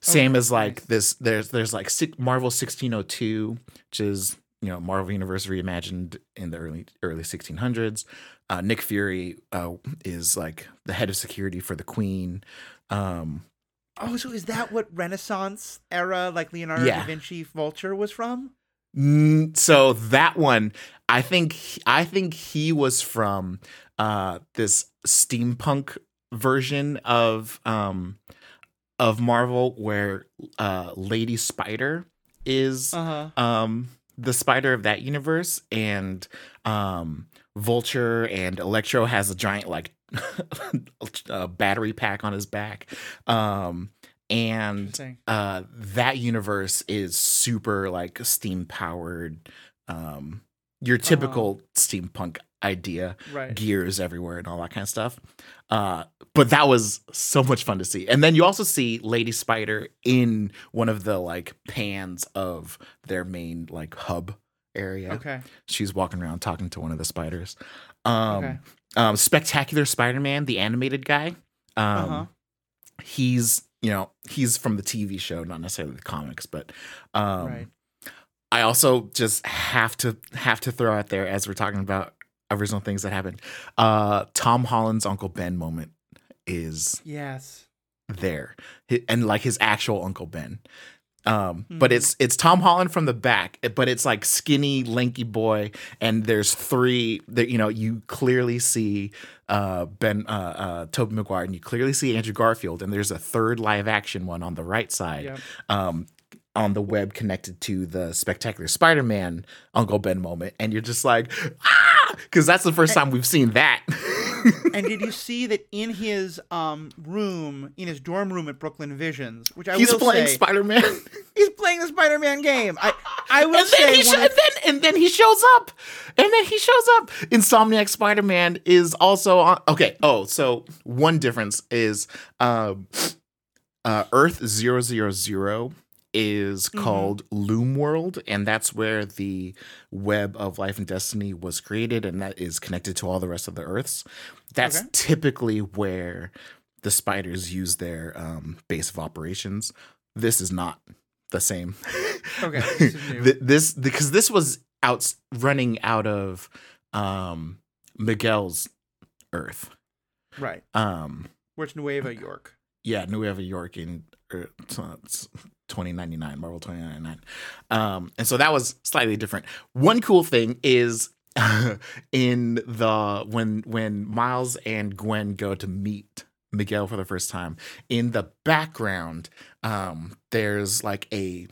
Same Okay, as like nice. this. There's there's like Marvel 1602, which is you know Marvel Universe reimagined in the early early 1600s. Uh, Nick Fury uh, is like the head of security for the Queen. Um, oh, so is that what Renaissance era, like Leonardo Yeah. da Vinci Vulture, was from? Mm, so that one i think i think he was from uh this steampunk version of um of marvel where uh lady spider is Uh huh. um the spider of that universe and um vulture and electro has a giant like uh, battery pack on his back um and uh that universe is super like steam powered um your typical steampunk idea Right. gears everywhere and all that kind of stuff uh but that was so much fun to see and then you also see lady spider in one of the like pans of their main like hub area Okay. she's walking around talking to one of the spiders um Okay. um spectacular spider-man the animated guy um Uh-huh. he's you know he's from the tv show not necessarily the comics but um right. i also just have to have to throw out there as we're talking about original things that happened uh tom holland's uncle ben moment is Yes. there and like his actual uncle ben um but Mhm. it's it's tom holland from the back eh, but it's like skinny lanky boy and there's three that you know you clearly see uh ben uh uh tobey maguire and you clearly see andrew garfield and there's a third live action one on the right side Yep. um on the web connected to the spectacular spider-man uncle ben moment and you're just like ah because that's the first time we've seen that and did you see that in his um room, in his dorm room at Brooklyn Visions, which I he's playing spider-man he's playing the Spider-Man game. I I will and then say he sh- of- and then and then he shows up, and then he shows up. Insomniac Spider Man is also on. Okay, oh, so one difference is um, uh, Earth zero zero zero is Mhm. called Loom World, and that's where the web of life and destiny was created, and that is connected to all the rest of the Earths. That's Okay. typically where the spiders use their um, base of operations. This is not the same. Okay, this is new. Th- this because this was out running out of um, Miguel's Earth. right, Um, Which Nueva York? yeah, Nueva York in it's 2099, Marvel 2099. Um, and so that was slightly different. One cool thing is in the when when Miles and Gwen go to meet Miguel for the first time, in the background, um, there's like a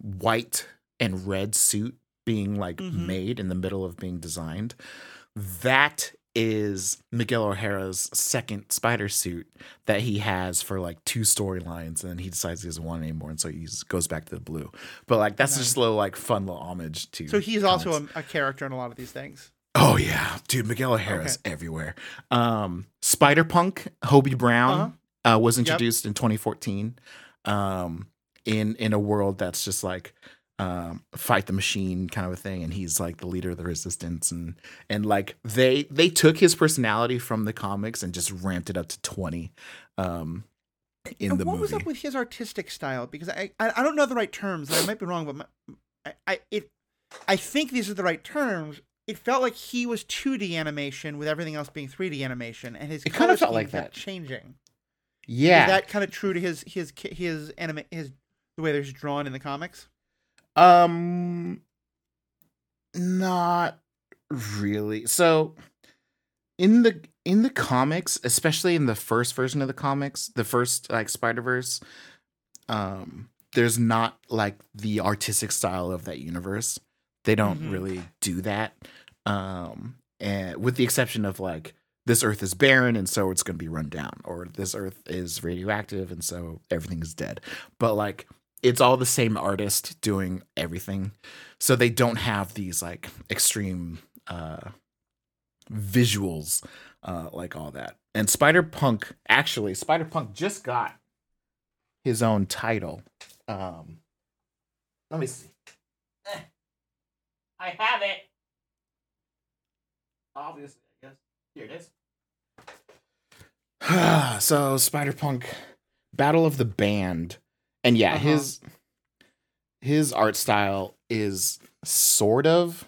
white and red suit being like Mhm. made in the middle of being designed. That is Miguel O'Hara's second spider suit that he has for like two storylines, and then he decides he doesn't want it anymore, and so he goes back to the blue. But like that's Nice. just a little like fun little homage to. So he's also a, a character in a lot of these things. oh yeah, dude, Miguel O'Hara's everywhere. Um, Spider Punk, Hobie Brown uh was Yep. introduced in 2014. Um, in in a world that's just like um fight the machine kind of a thing and he's like the leader of the resistance and and like they they took his personality from the comics and just ramped it up to 20 um in And the what movie was up with his artistic style? Because I, I I don't know the right terms, I might be wrong, but my, I, I it I think these are the right terms. It felt like he was 2D animation with everything else being 3D animation, and his It kinda felt like that. changing. yeah Is that kind of true to his his his anime his the way they're drawn in the comics? Um not really. So in the in the comics especially in the first version of the comics the first like spider-verse um there's not like the artistic style of that universe. They don't Mhm. really do that um and with the exception of like this earth is barren and so it's going to be run down or this earth is radioactive and so everything is dead. But like it's all the same artist doing everything so they don't have these like extreme uh visuals uh like all that and spider punk actually spider punk just got his own title um Let me see. Eh. I have it. Obviously, I guess. Here it is. so Spider Punk, Battle of the Band, and yeah, Uh-huh. his his art style is sort of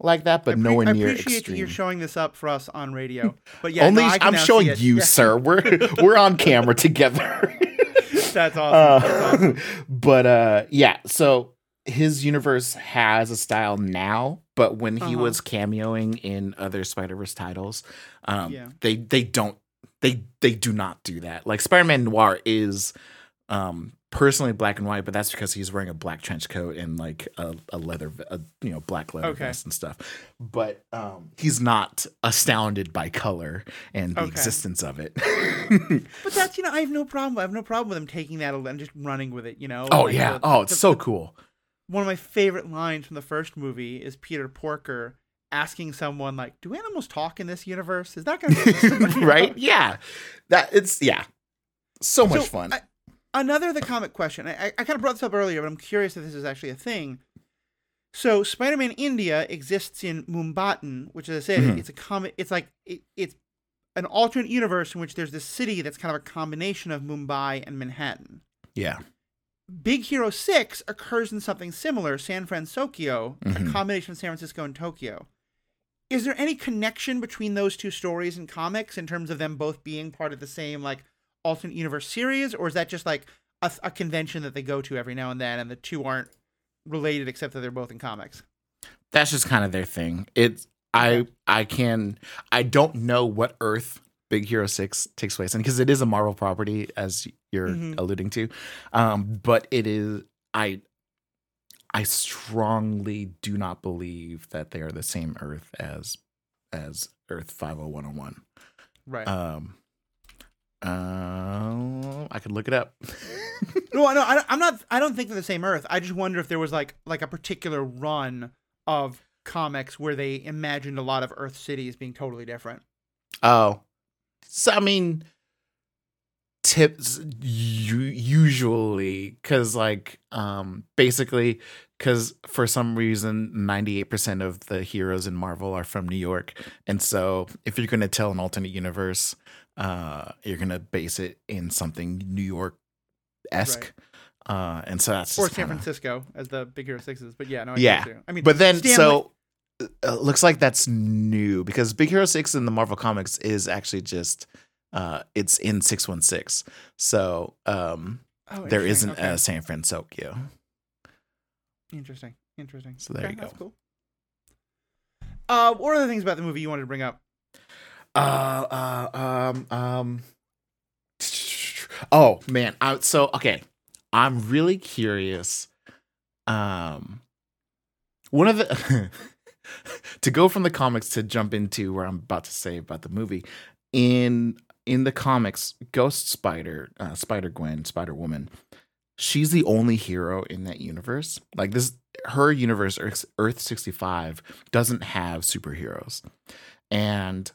like that, but I pre- nowhere I near appreciate that extreme. you're showing this up for us on radio. But yeah, Only no, I I'm showing you, sir. We're we're on camera together. That's awesome. That's Uh, awesome. but uh yeah, so his universe has a style now, but when he Uh-huh. was cameoing in other Spider-Verse titles, um Yeah. they they don't they they do not do that. Like Spider-Man Noir is um personally black and white, but that's because he's wearing a black trench coat and like a, a leather a, you know black leather Okay. vest and stuff. But um he's not astounded by color and the Okay. existence of it. But that's you know I have no problem. I have no problem with him taking that and just running with it. You know. oh Like, yeah. the- oh, it's the- so cool. One of my favorite lines from the first movie is Peter Porker asking someone like, "Do animals talk in this universe? Is that going to be right? Yeah. That it's yeah. So much So, fun. I- another the comic question. I, I kind of brought this up earlier, but I'm curious if this is actually a thing. So Spider-Man India exists in Mumbattan, which, as I said, Mhm. it's a comic. It's like it, it's an alternate universe in which there's this city that's kind of a combination of Mumbai and Manhattan. yeah. Big Hero 6 occurs in something similar, San Francisco, Mhm. a combination of San Francisco and Tokyo. Is there any connection between those two stories and comics in terms of them both being part of the same like alternate universe series, or is that just like a, a convention that they go to every now and then, and the two aren't related except that they're both in comics? That's just kind of their thing. It's I I can I don't know what Earth Big Hero 6 takes place in because it is a Marvel property as you're Mhm. alluding to. Um but it is I I strongly do not believe that they are the same Earth as as Earth 50101. Right. Um uh, I could look it up. no, no, I, I'm not. I don't think they're the same Earth. I just wonder if there was like like a particular run of comics where they imagined a lot of Earth cities being totally different. Oh, so I mean, tips u- usually because like um basically because for some reason 98% of the heroes in marvel are from new york and so if you're going to tell an alternate universe uh you're going to base it in something new york esque uh and so that's or San kinda- Francisco as the Big Hero Sixes. But yeah, no, I Yeah. I mean, but then Stan so uh, looks like that's new because Big Hero 6 in the Marvel comics is actually just uh it's in 616. So um oh, there isn't okay. a San Francisco. interesting, interesting. So there you That's go. cool. Uh, what are other things about the movie you wanted to bring up? Uh uh um um. Oh man, I, so okay. I'm really curious um one of the to go from the comics to jump into where I'm about to say about the movie in in the comics Ghost Spider uh, Spider Gwen Spider Woman she's the only hero in that universe. Like this her universe Earth, Earth 65 doesn't have superheroes. And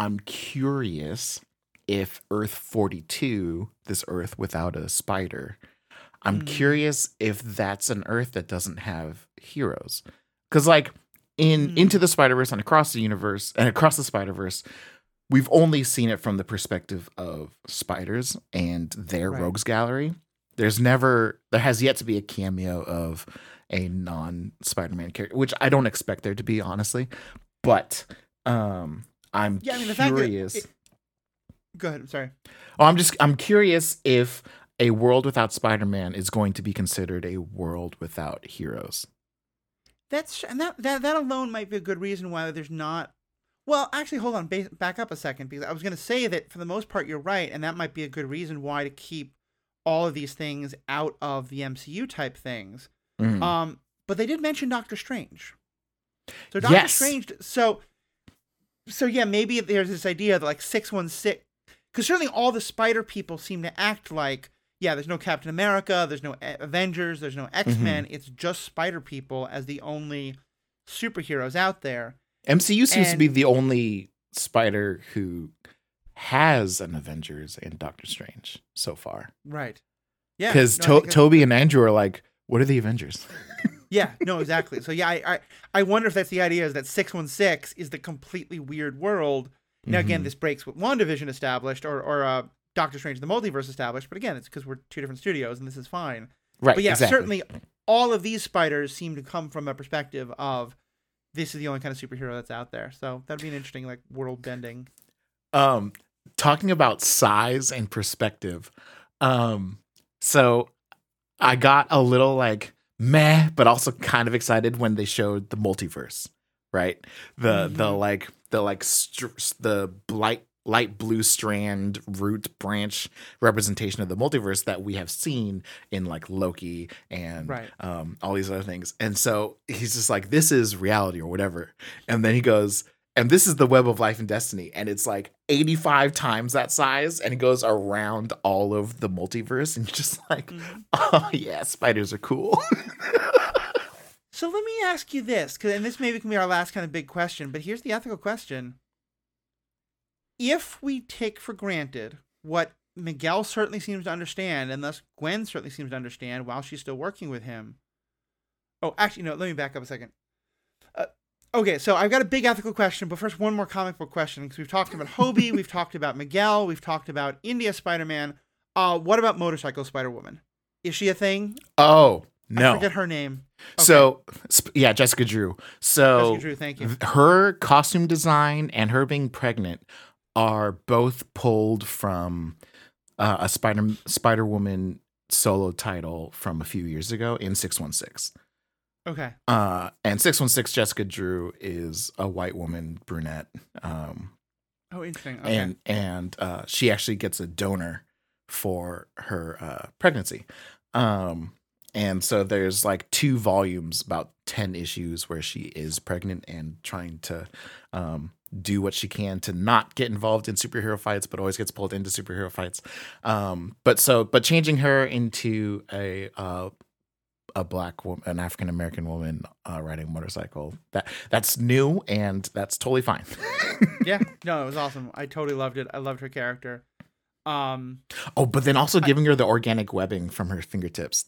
I'm curious if Earth 42 this Earth without a spider I'm Hmm. curious if that's an Earth that doesn't have heroes because like in Hmm. into the Spider Verse and across the universe and across the Spider Verse, we've only seen it from the perspective of spiders and their Right. rogues gallery. There's never there has yet to be a cameo of a non Spider Man character, which I don't expect there to be honestly, but um I'm Yeah, I mean, the curious. it- Go ahead. I'm sorry. Oh, I'm just I'm curious if a world without Spider-Man is going to be considered a world without heroes. That's and that that that alone might be a good reason why there's not. Well, actually, hold on. Ba- back up a second because I was going to say that for the most part you're right, and that might be a good reason why to keep all of these things out of the MCU type things. Mm. Um, but they did mention Doctor Strange. So Doctor Yes. Strange. So, so yeah, maybe there's this idea that like six one six, because certainly all the Spider people seem to act like yeah. There's no Captain America. There's no A- Avengers. There's no X Men. Mm-hmm. It's just Spider people as the only superheroes out there. MCU seems to be the only spider who has an Avengers and Doctor Strange so far. Right. Yeah. Because no, that's- Tobey and Andrew are like, What are the Avengers? Yeah, no, exactly. So yeah, I, I I wonder if that's the idea is that six one six is the completely weird world. Now again, Mhm. this breaks what WandaVision established or or uh, Doctor Strange the Multiverse established, but again, it's because we're two different studios and this is fine. Right. But yeah, exactly. certainly all of these spiders seem to come from a perspective of this is the only kind of superhero that's out there. So that'd be an interesting like world bending. um talking about size and perspective um so i got a little like meh but also kind of excited when they showed the multiverse right the the Mhm. like the like str- the light light blue strand root branch representation of the multiverse that we have seen in like loki and Right. um all these other things and so he's just like this is reality or whatever and then he goes and this is the web of life and destiny and it's like 85 times that size and it goes around all of the multiverse and you're just like Mhm. oh yeah spiders are cool So let me ask you this, 'cause- and this maybe can be our last kind of big question, but here's the ethical question. If we take for granted what Miguel certainly seems to understand, and thus Gwen certainly seems to understand while she's still working with him. Oh, actually, no, let me back up a second. Okay, so I've got a big ethical question, but first, one more comic book question, because we've talked about Hobie, we've talked about Miguel, we've talked about India Spider Man. Uh, what about Motorcycle Spider Woman? Is she a thing? oh I no forget her name. Okay. so sp- yeah jessica drew so Jessica Drew, thank you. her costume design and her being pregnant are both pulled from uh, a spider spider woman solo title from a few years ago in 616 Okay. uh and 616 jessica drew is a white woman brunette um Oh, interesting. Okay. and and uh she actually gets a donor for her uh pregnancy um and so there's like two volumes about 10 issues where she is pregnant and trying to um do what she can to not get involved in superhero fights but always gets pulled into superhero fights um but so but changing her into a uh a black woman an african american woman uh riding a motorcycle that that's new and that's totally fine yeah, no, it was awesome. I totally loved it. I loved her character. Um, Oh, but then also giving her the organic webbing from her fingertips.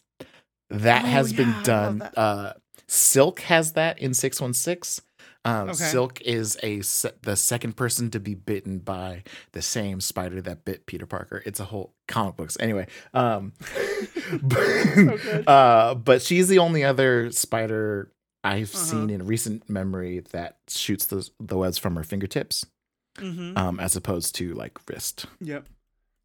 That Oh, has yeah, been done. Uh, Silk has that in 616. Um, Okay. Silk is a the second person to be bitten by the same spider that bit Peter Parker. It's a whole comic books. Anyway, um, but, good. uh, but she's the only other spider I've Uh-huh. seen in recent memory that shoots the the webs from her fingertips, mhm. um, as opposed to like wrist. Yep.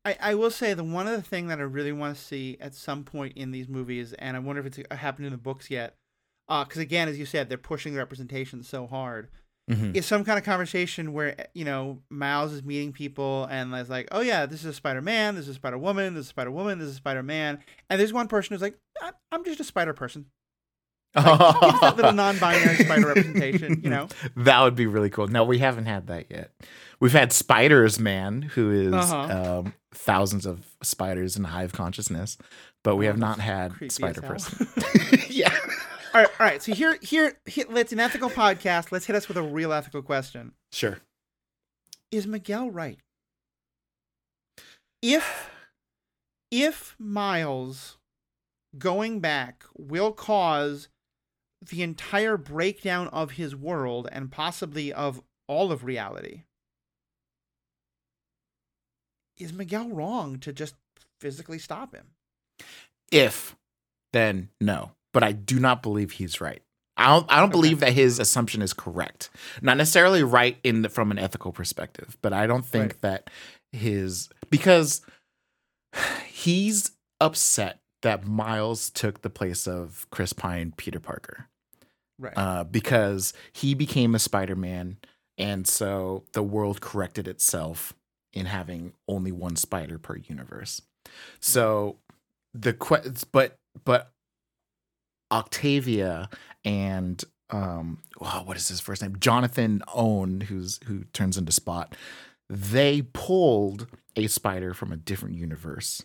I, I will say the one other thing that I really want to see at some point in these movies, and I wonder if it's uh, happened in the books yet, because again, as you said, they're pushing the representation so hard. Mhm. Is some kind of conversation where you know Miles is meeting people and is like, "Oh yeah, this is a Spider Man, this is a Spider Woman, this is a Spider Woman, this is a Spider Man," and there's one person who's like, "I- "I'm just a spider person." Us that little non-binary spider representation, you know? That would be really cool. No, we haven't had that yet. We've had Spiders Man, who is Uh-huh. um, thousands of spiders in hive consciousness, but we Oh, have not had spider person. yeah. All right, all right. So here, here, here, let's an ethical podcast. Let's hit us with a real ethical question. Sure. Is Miguel right? If if Miles going back will cause the entire breakdown of his world and possibly of all of reality, is Miguel wrong to just physically stop him? If, then no. But I do not believe he's right. I don't. I don't Okay. believe that his assumption is correct. Not necessarily right in the, from an ethical perspective, but I don't think Right. that his because he's upset that Miles took the place of Chris Pine, Peter Parker. Right. uh, because he became a Spider-Man, and so the world corrected itself in having only one spider per universe. So the que- but but Octavia and um wow, what is his first name? Jonathan Ohnn, who's who turns into Spot. They pulled a spider from a different universe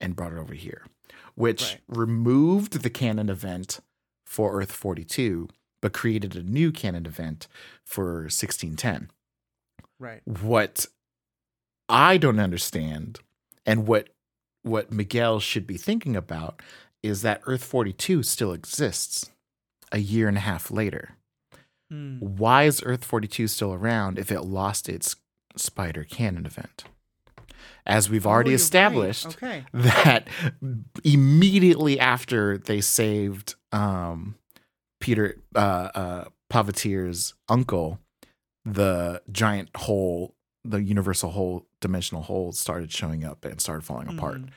and brought it over here, which Right. removed the canon event for Earth 42, but created a new canon event for 1610. right. What I don't understand and what what Miguel should be thinking about is that Earth 42 still exists a year and a half later. Hmm. Why is Earth 42 still around if it lost its Spider Canon event? As we've Oh, already right. established, Okay. that immediately after they saved um, Peter uh, uh, Pavitr's uncle, the giant hole, the universal hole, dimensional hole started showing up and started falling apart. Mhm.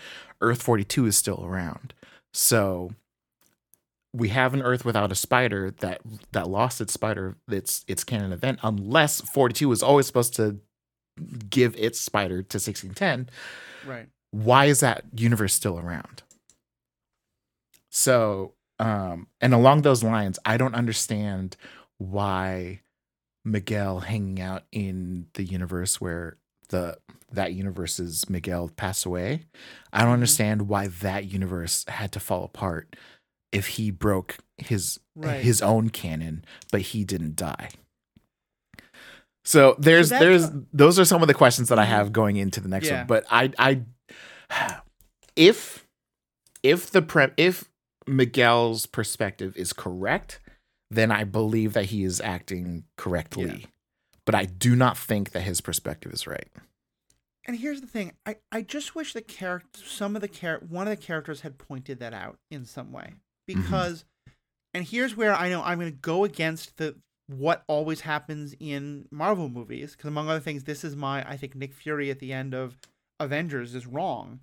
Earth 42 is still around. So we have an Earth without a spider that that lost its spider its its canon event unless 42 was always supposed to give its spider to 1610 Right. why is that universe still around? So, um, and along those lines, I don't understand why Miguel hanging out in the universe where the that universe's Miguel pass away. I don't Mhm. understand why that universe had to fall apart if he broke his Right. his own canon, but he didn't die. So there's that- there's those are some of the questions that I Mhm. have going into the next Yeah. one. But I I if if the pre if Miguel's perspective is correct, then I believe that he is acting correctly. Yeah. But I do not think that his perspective is right. And here's the thing: I, I just wish the character, some of the char- one of the characters had pointed that out in some way, mm-hmm. because, and here's where I know I'm going to go against the what always happens in Marvel movies, because among other things, this is my I think Nick Fury at the end of Avengers is wrong.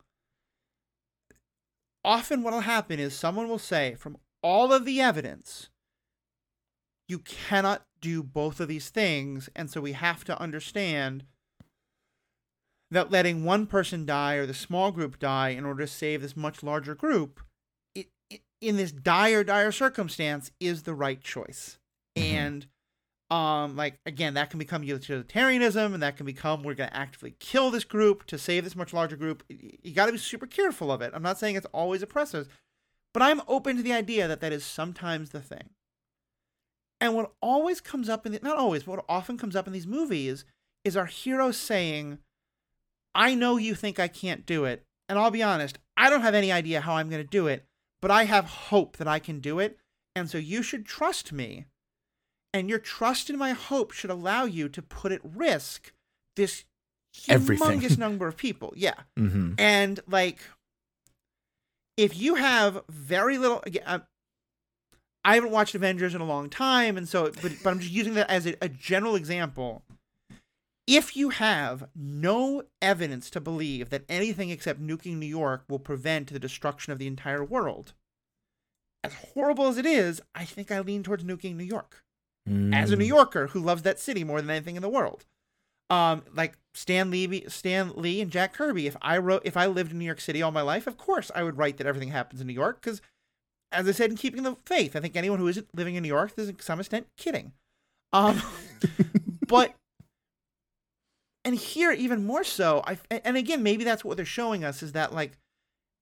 Often, what'll happen is someone will say, from all of the evidence, you cannot do both of these things, and so we have to understand that letting one person die or the small group die in order to save this much larger group it, it, in this dire dire circumstance is the right choice. Mhm. and um like again that can become utilitarianism and that can become we're going to actively kill this group to save this much larger group. You got to be super careful of it. I'm not saying it's always oppressive but i'm open to the idea that that is sometimes the thing and what always comes up in the, not always but what often comes up in these movies is our hero saying I know you think I can't do it. And I'll be honest, I don't have any idea how I'm going to do it, but I have hope that I can do it. And so you should trust me. And your trust in my hope should allow you to put at risk this Everything. humongous number of people. Yeah. Mm-hmm. And like, if you have very little, again, uh, I haven't watched Avengers in a long time, and so, but, but I'm just using that as a, a general example. If you have no evidence to believe that anything except nuking New York will prevent the destruction of the entire world, as horrible as it is, I think I lean towards nuking New York as a Mm. New Yorker who loves that city more than anything in the world. Um, like Stan Lee, Stan Lee and Jack Kirby. If I wrote, if I lived in New York City all my life, of course I would write that everything happens in New York because, as I said, in keeping the faith, I think anyone who isn't living in New York is to some extent kidding. Um, but and here even more so, I and again maybe that's what they're showing us is that like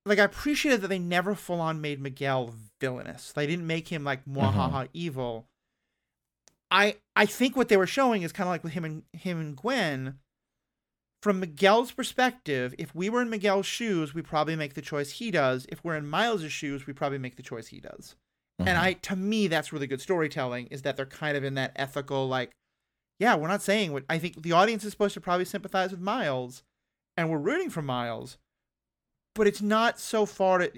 like I appreciated that they never full on made Miguel villainous. They didn't make him like mwahaha evil. I I think what they were showing is kind of like with him and him and Gwen. From Miguel's perspective, if we were in Miguel's shoes, we probably make the choice he does. If we're in Miles' shoes, we probably make the choice he does. And Mhm. I to me that's really good storytelling is that they're kind of in that ethical like yeah, we're not saying what I think the audience is supposed to probably sympathize with Miles and we're rooting for Miles. But it's not so far to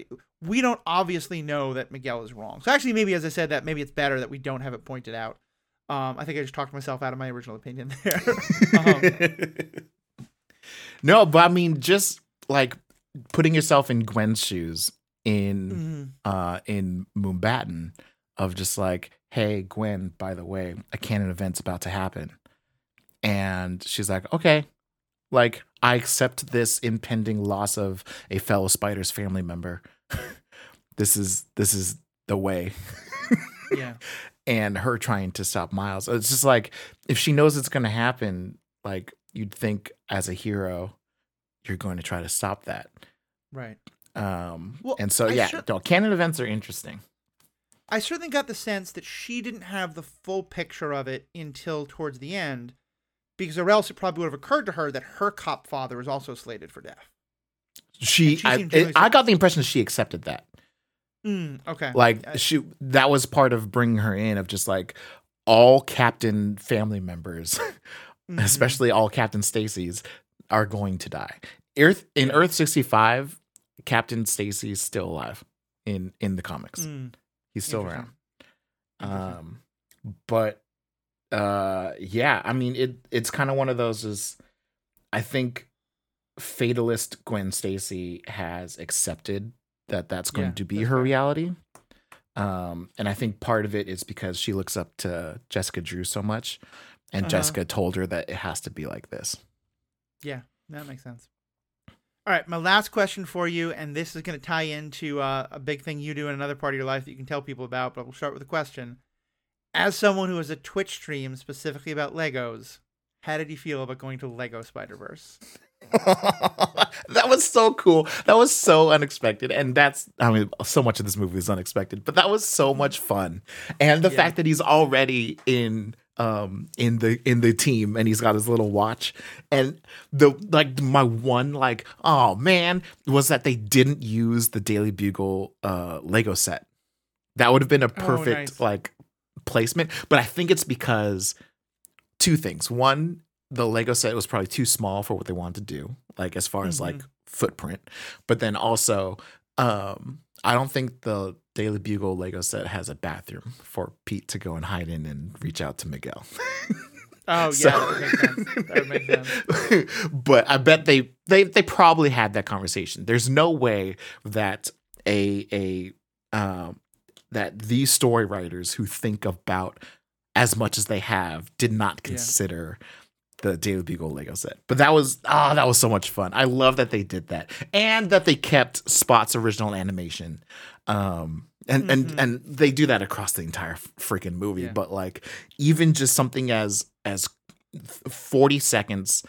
we don't obviously know that Miguel is wrong. So actually maybe as I said that maybe it's better that we don't have it pointed out. Um, I think I just talked myself out of my original opinion there. um, no, but I mean, just like putting yourself in Gwen's shoes in mhm. uh in Mumbattan of just like, hey, Gwen, by the way, a canon event's about to happen. And she's like, okay, like I accept this impending loss of a fellow spider's family member. this is this is the way. Yeah. and her trying to stop Miles. It's just like if she knows it's going to happen, like you'd think as a hero, you're going to try to stop that. Right. Um, Well, and so I yeah, sure- no, canon events are interesting. I certainly got the sense that she didn't have the full picture of it until towards the end, because or else it probably would have occurred to her that her cop father was also slated for death. She, she I, generally I got the impression she accepted that. Mm, okay. Like Yeah. she that was part of bringing her in of just like all Captain family members, Mhm. especially all Captain Stacy's, are going to die. Earth in Yeah. Earth sixty five, Captain Stacy is still alive in in the comics. Mm, He's still around. Um, but uh, yeah, I mean it. It's kind of one of those. Is I think fatalist Gwen Stacy has accepted that that's going Yeah, to be her reality. reality. Um, and I think part of it is because she looks up to Jessica Drew so much, and Uh-huh. Jessica told her that it has to be like this. Yeah, that makes sense. All right, my last question for you, and this is going to tie into uh, a big thing you do in another part of your life that you can tell people about, but we'll start with a question. As someone who has a Twitch stream specifically about Legos, how did you feel about going to Lego Spider Verse? that was so cool. That was so unexpected. And that's, I mean, so much of this movie is unexpected, but that was so much fun. And the Yeah. fact that he's already in um in the in the team and he's got his little watch. And the like my one like oh man was that they didn't use the daily bugle uh lego set. That would have been a perfect nice. like placement. But i think it's because two things. One the lego set was probably too small for what they wanted to do like as far as like footprint. But then also um i don't think the daily bugle lego set has a bathroom for pete to go and hide in and reach out to miguel Oh, yeah, So- that would make sense. That would make sense. but I bet they they they probably had that conversation. There's no way that a a um that these story writers who think about as much as they have did not Yeah. The Daily Bugle Lego set. But that was ah that was so much fun. I love that they did that and that they kept Spot's original animation. Um and Mhm. and and they do that across the entire freaking movie, Yeah. but like even just something as as 40 seconds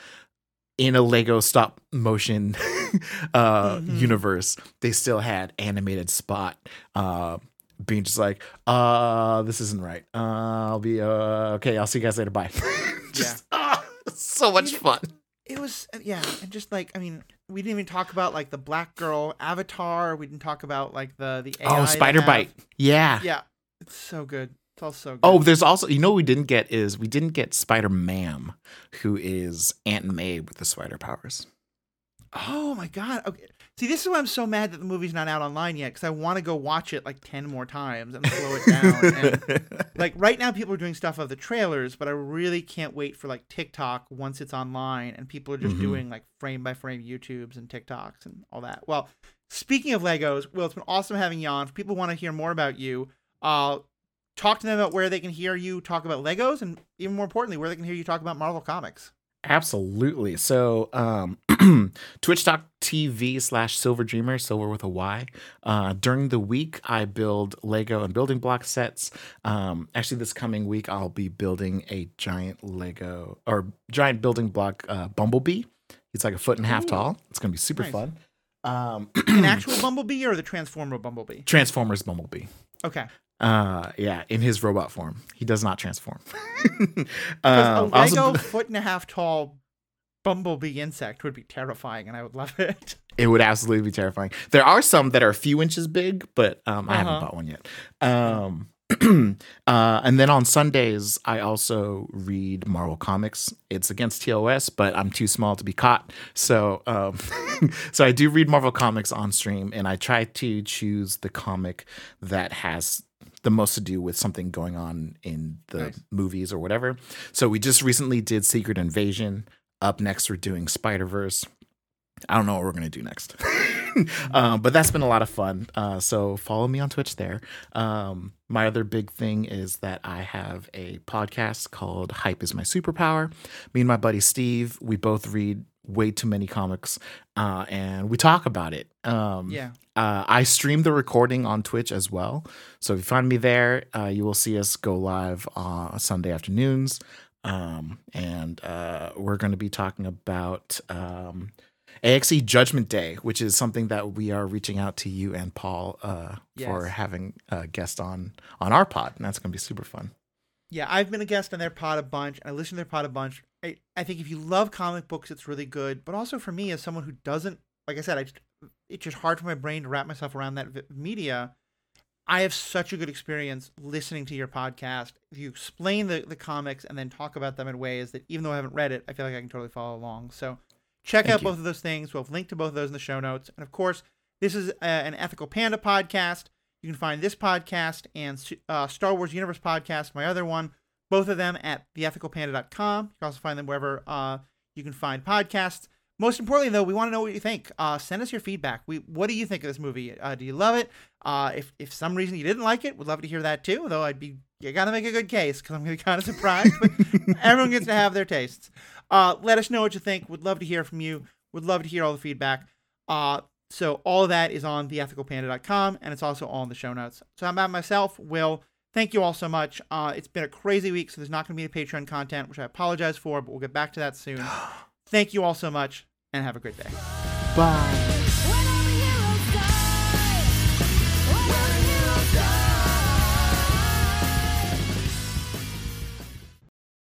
in a Lego stop motion uh Mhm. universe, they still had animated spot uh being just like, uh, this isn't right. Uh I'll be uh okay, I'll see you guys later. Bye. just ah, so much You- fun. It was, uh, yeah, and just like, I mean, we didn't even talk about like the Black Girl Avatar. We didn't talk about like the, the AI Oh, they Spider have. Byte. Yeah. Yeah, it's so good. It's all so good. Oh, there's also you know what we didn't get is we didn't get Spider Ma'am, who is Aunt May with the spider powers. Oh my god. Okay. See, this is why I'm so mad that the movie's not out online yet because I want to go watch it like 10 more times and slow it down. and, like right now people are doing stuff of the trailers, but I really can't wait for like TikTok once it's online and people are just Mhm. doing like frame by frame YouTubes and TikToks and all that. Well, speaking of Legos, Will, it's been awesome having you on. If people want to hear more about you, uh talk to them about where they can hear you talk about Legos and even more importantly, where they can hear you talk about Marvel Comics. Absolutely. So, um, twitch.tv slash Sylver Dreamer, silver with a Y. Uh, during the week, I build Lego and building block sets. Um, actually, this coming week, I'll be building a giant Lego or giant building block uh, Bumblebee. He's like a foot and a half Ooh. tall. It's going to be super Nice. fun. Um, An actual Bumblebee or the Transformer Bumblebee? Transformers Bumblebee. Okay. Uh, yeah, in his robot form. He does not transform. um, a I also- Lego foot and a half tall bumblebee insect would be terrifying, and I would love it. It would absolutely be terrifying. There are some that are a few inches big, but um, I haven't Uh-huh. bought one yet. Um, uh, and then on Sundays, I also read Marvel comics. It's against TOS, but I'm too small to be caught. So, um, so I do read Marvel comics on stream, and I try to choose the comic that has the most to do with something going on in the Nice. movies or whatever. So we just recently did Secret Invasion. Up next, we're doing Spider Verse. I don't know what we're gonna do next, um, but that's been a lot of fun. Uh, so follow me on Twitch there. Um, my other big thing is that I have a podcast called Hype is My Superpower. Me and my buddy Steve, we both read way too many comics, uh, and we talk about it. Um, Yeah. uh, I stream the recording on Twitch as well. So if you find me there, uh, you will see us go live on Sunday afternoons. Um, and uh, we're going to be talking about um, AXE Judgment Day, which is something that we are reaching out to you and Paul uh, for having a guest on on our pod, and that's going to be super fun. Yeah, I've been a guest on their pod a bunch. and I listen to their pod a bunch. I, I think if you love comic books, it's really good. But also for me, as someone who doesn't, like I said, I just, it's just hard for my brain to wrap myself around that vi- media. I have such a good experience listening to your podcast. You explain the, the comics and then talk about them in ways that, even though I haven't read it, I feel like I can totally follow along. So check Thank out you. both of those things. We'll have linked to both of those in the show notes. And of course, this is uh, an Ethical Panda podcast. You can find this podcast and uh, Star Wars Universe podcast, my other one, both of them at theethicalpanda.com. You can also find them wherever uh, you can find podcasts. Most importantly, though, we want to know what you think. Uh, send us your feedback. We, what do you think of this movie? Uh, do you love it? Uh, if if some reason you didn't like it, we'd love to hear that too. Though I'd be you got to make a good case because I'm gonna be kind of surprised. But everyone gets to have their tastes. Uh, let us know what you think. Would love to hear from you. Would love to hear all the feedback. Uh, so all of that is on theethicalpanda.com and it's also all in the show notes. So I'm about myself, Will. Thank you all so much. Uh, it's been a crazy week, so there's not going to be any Patreon content, which I apologize for, but we'll get back to that soon. Thank you all so much, and have a great day. Bye.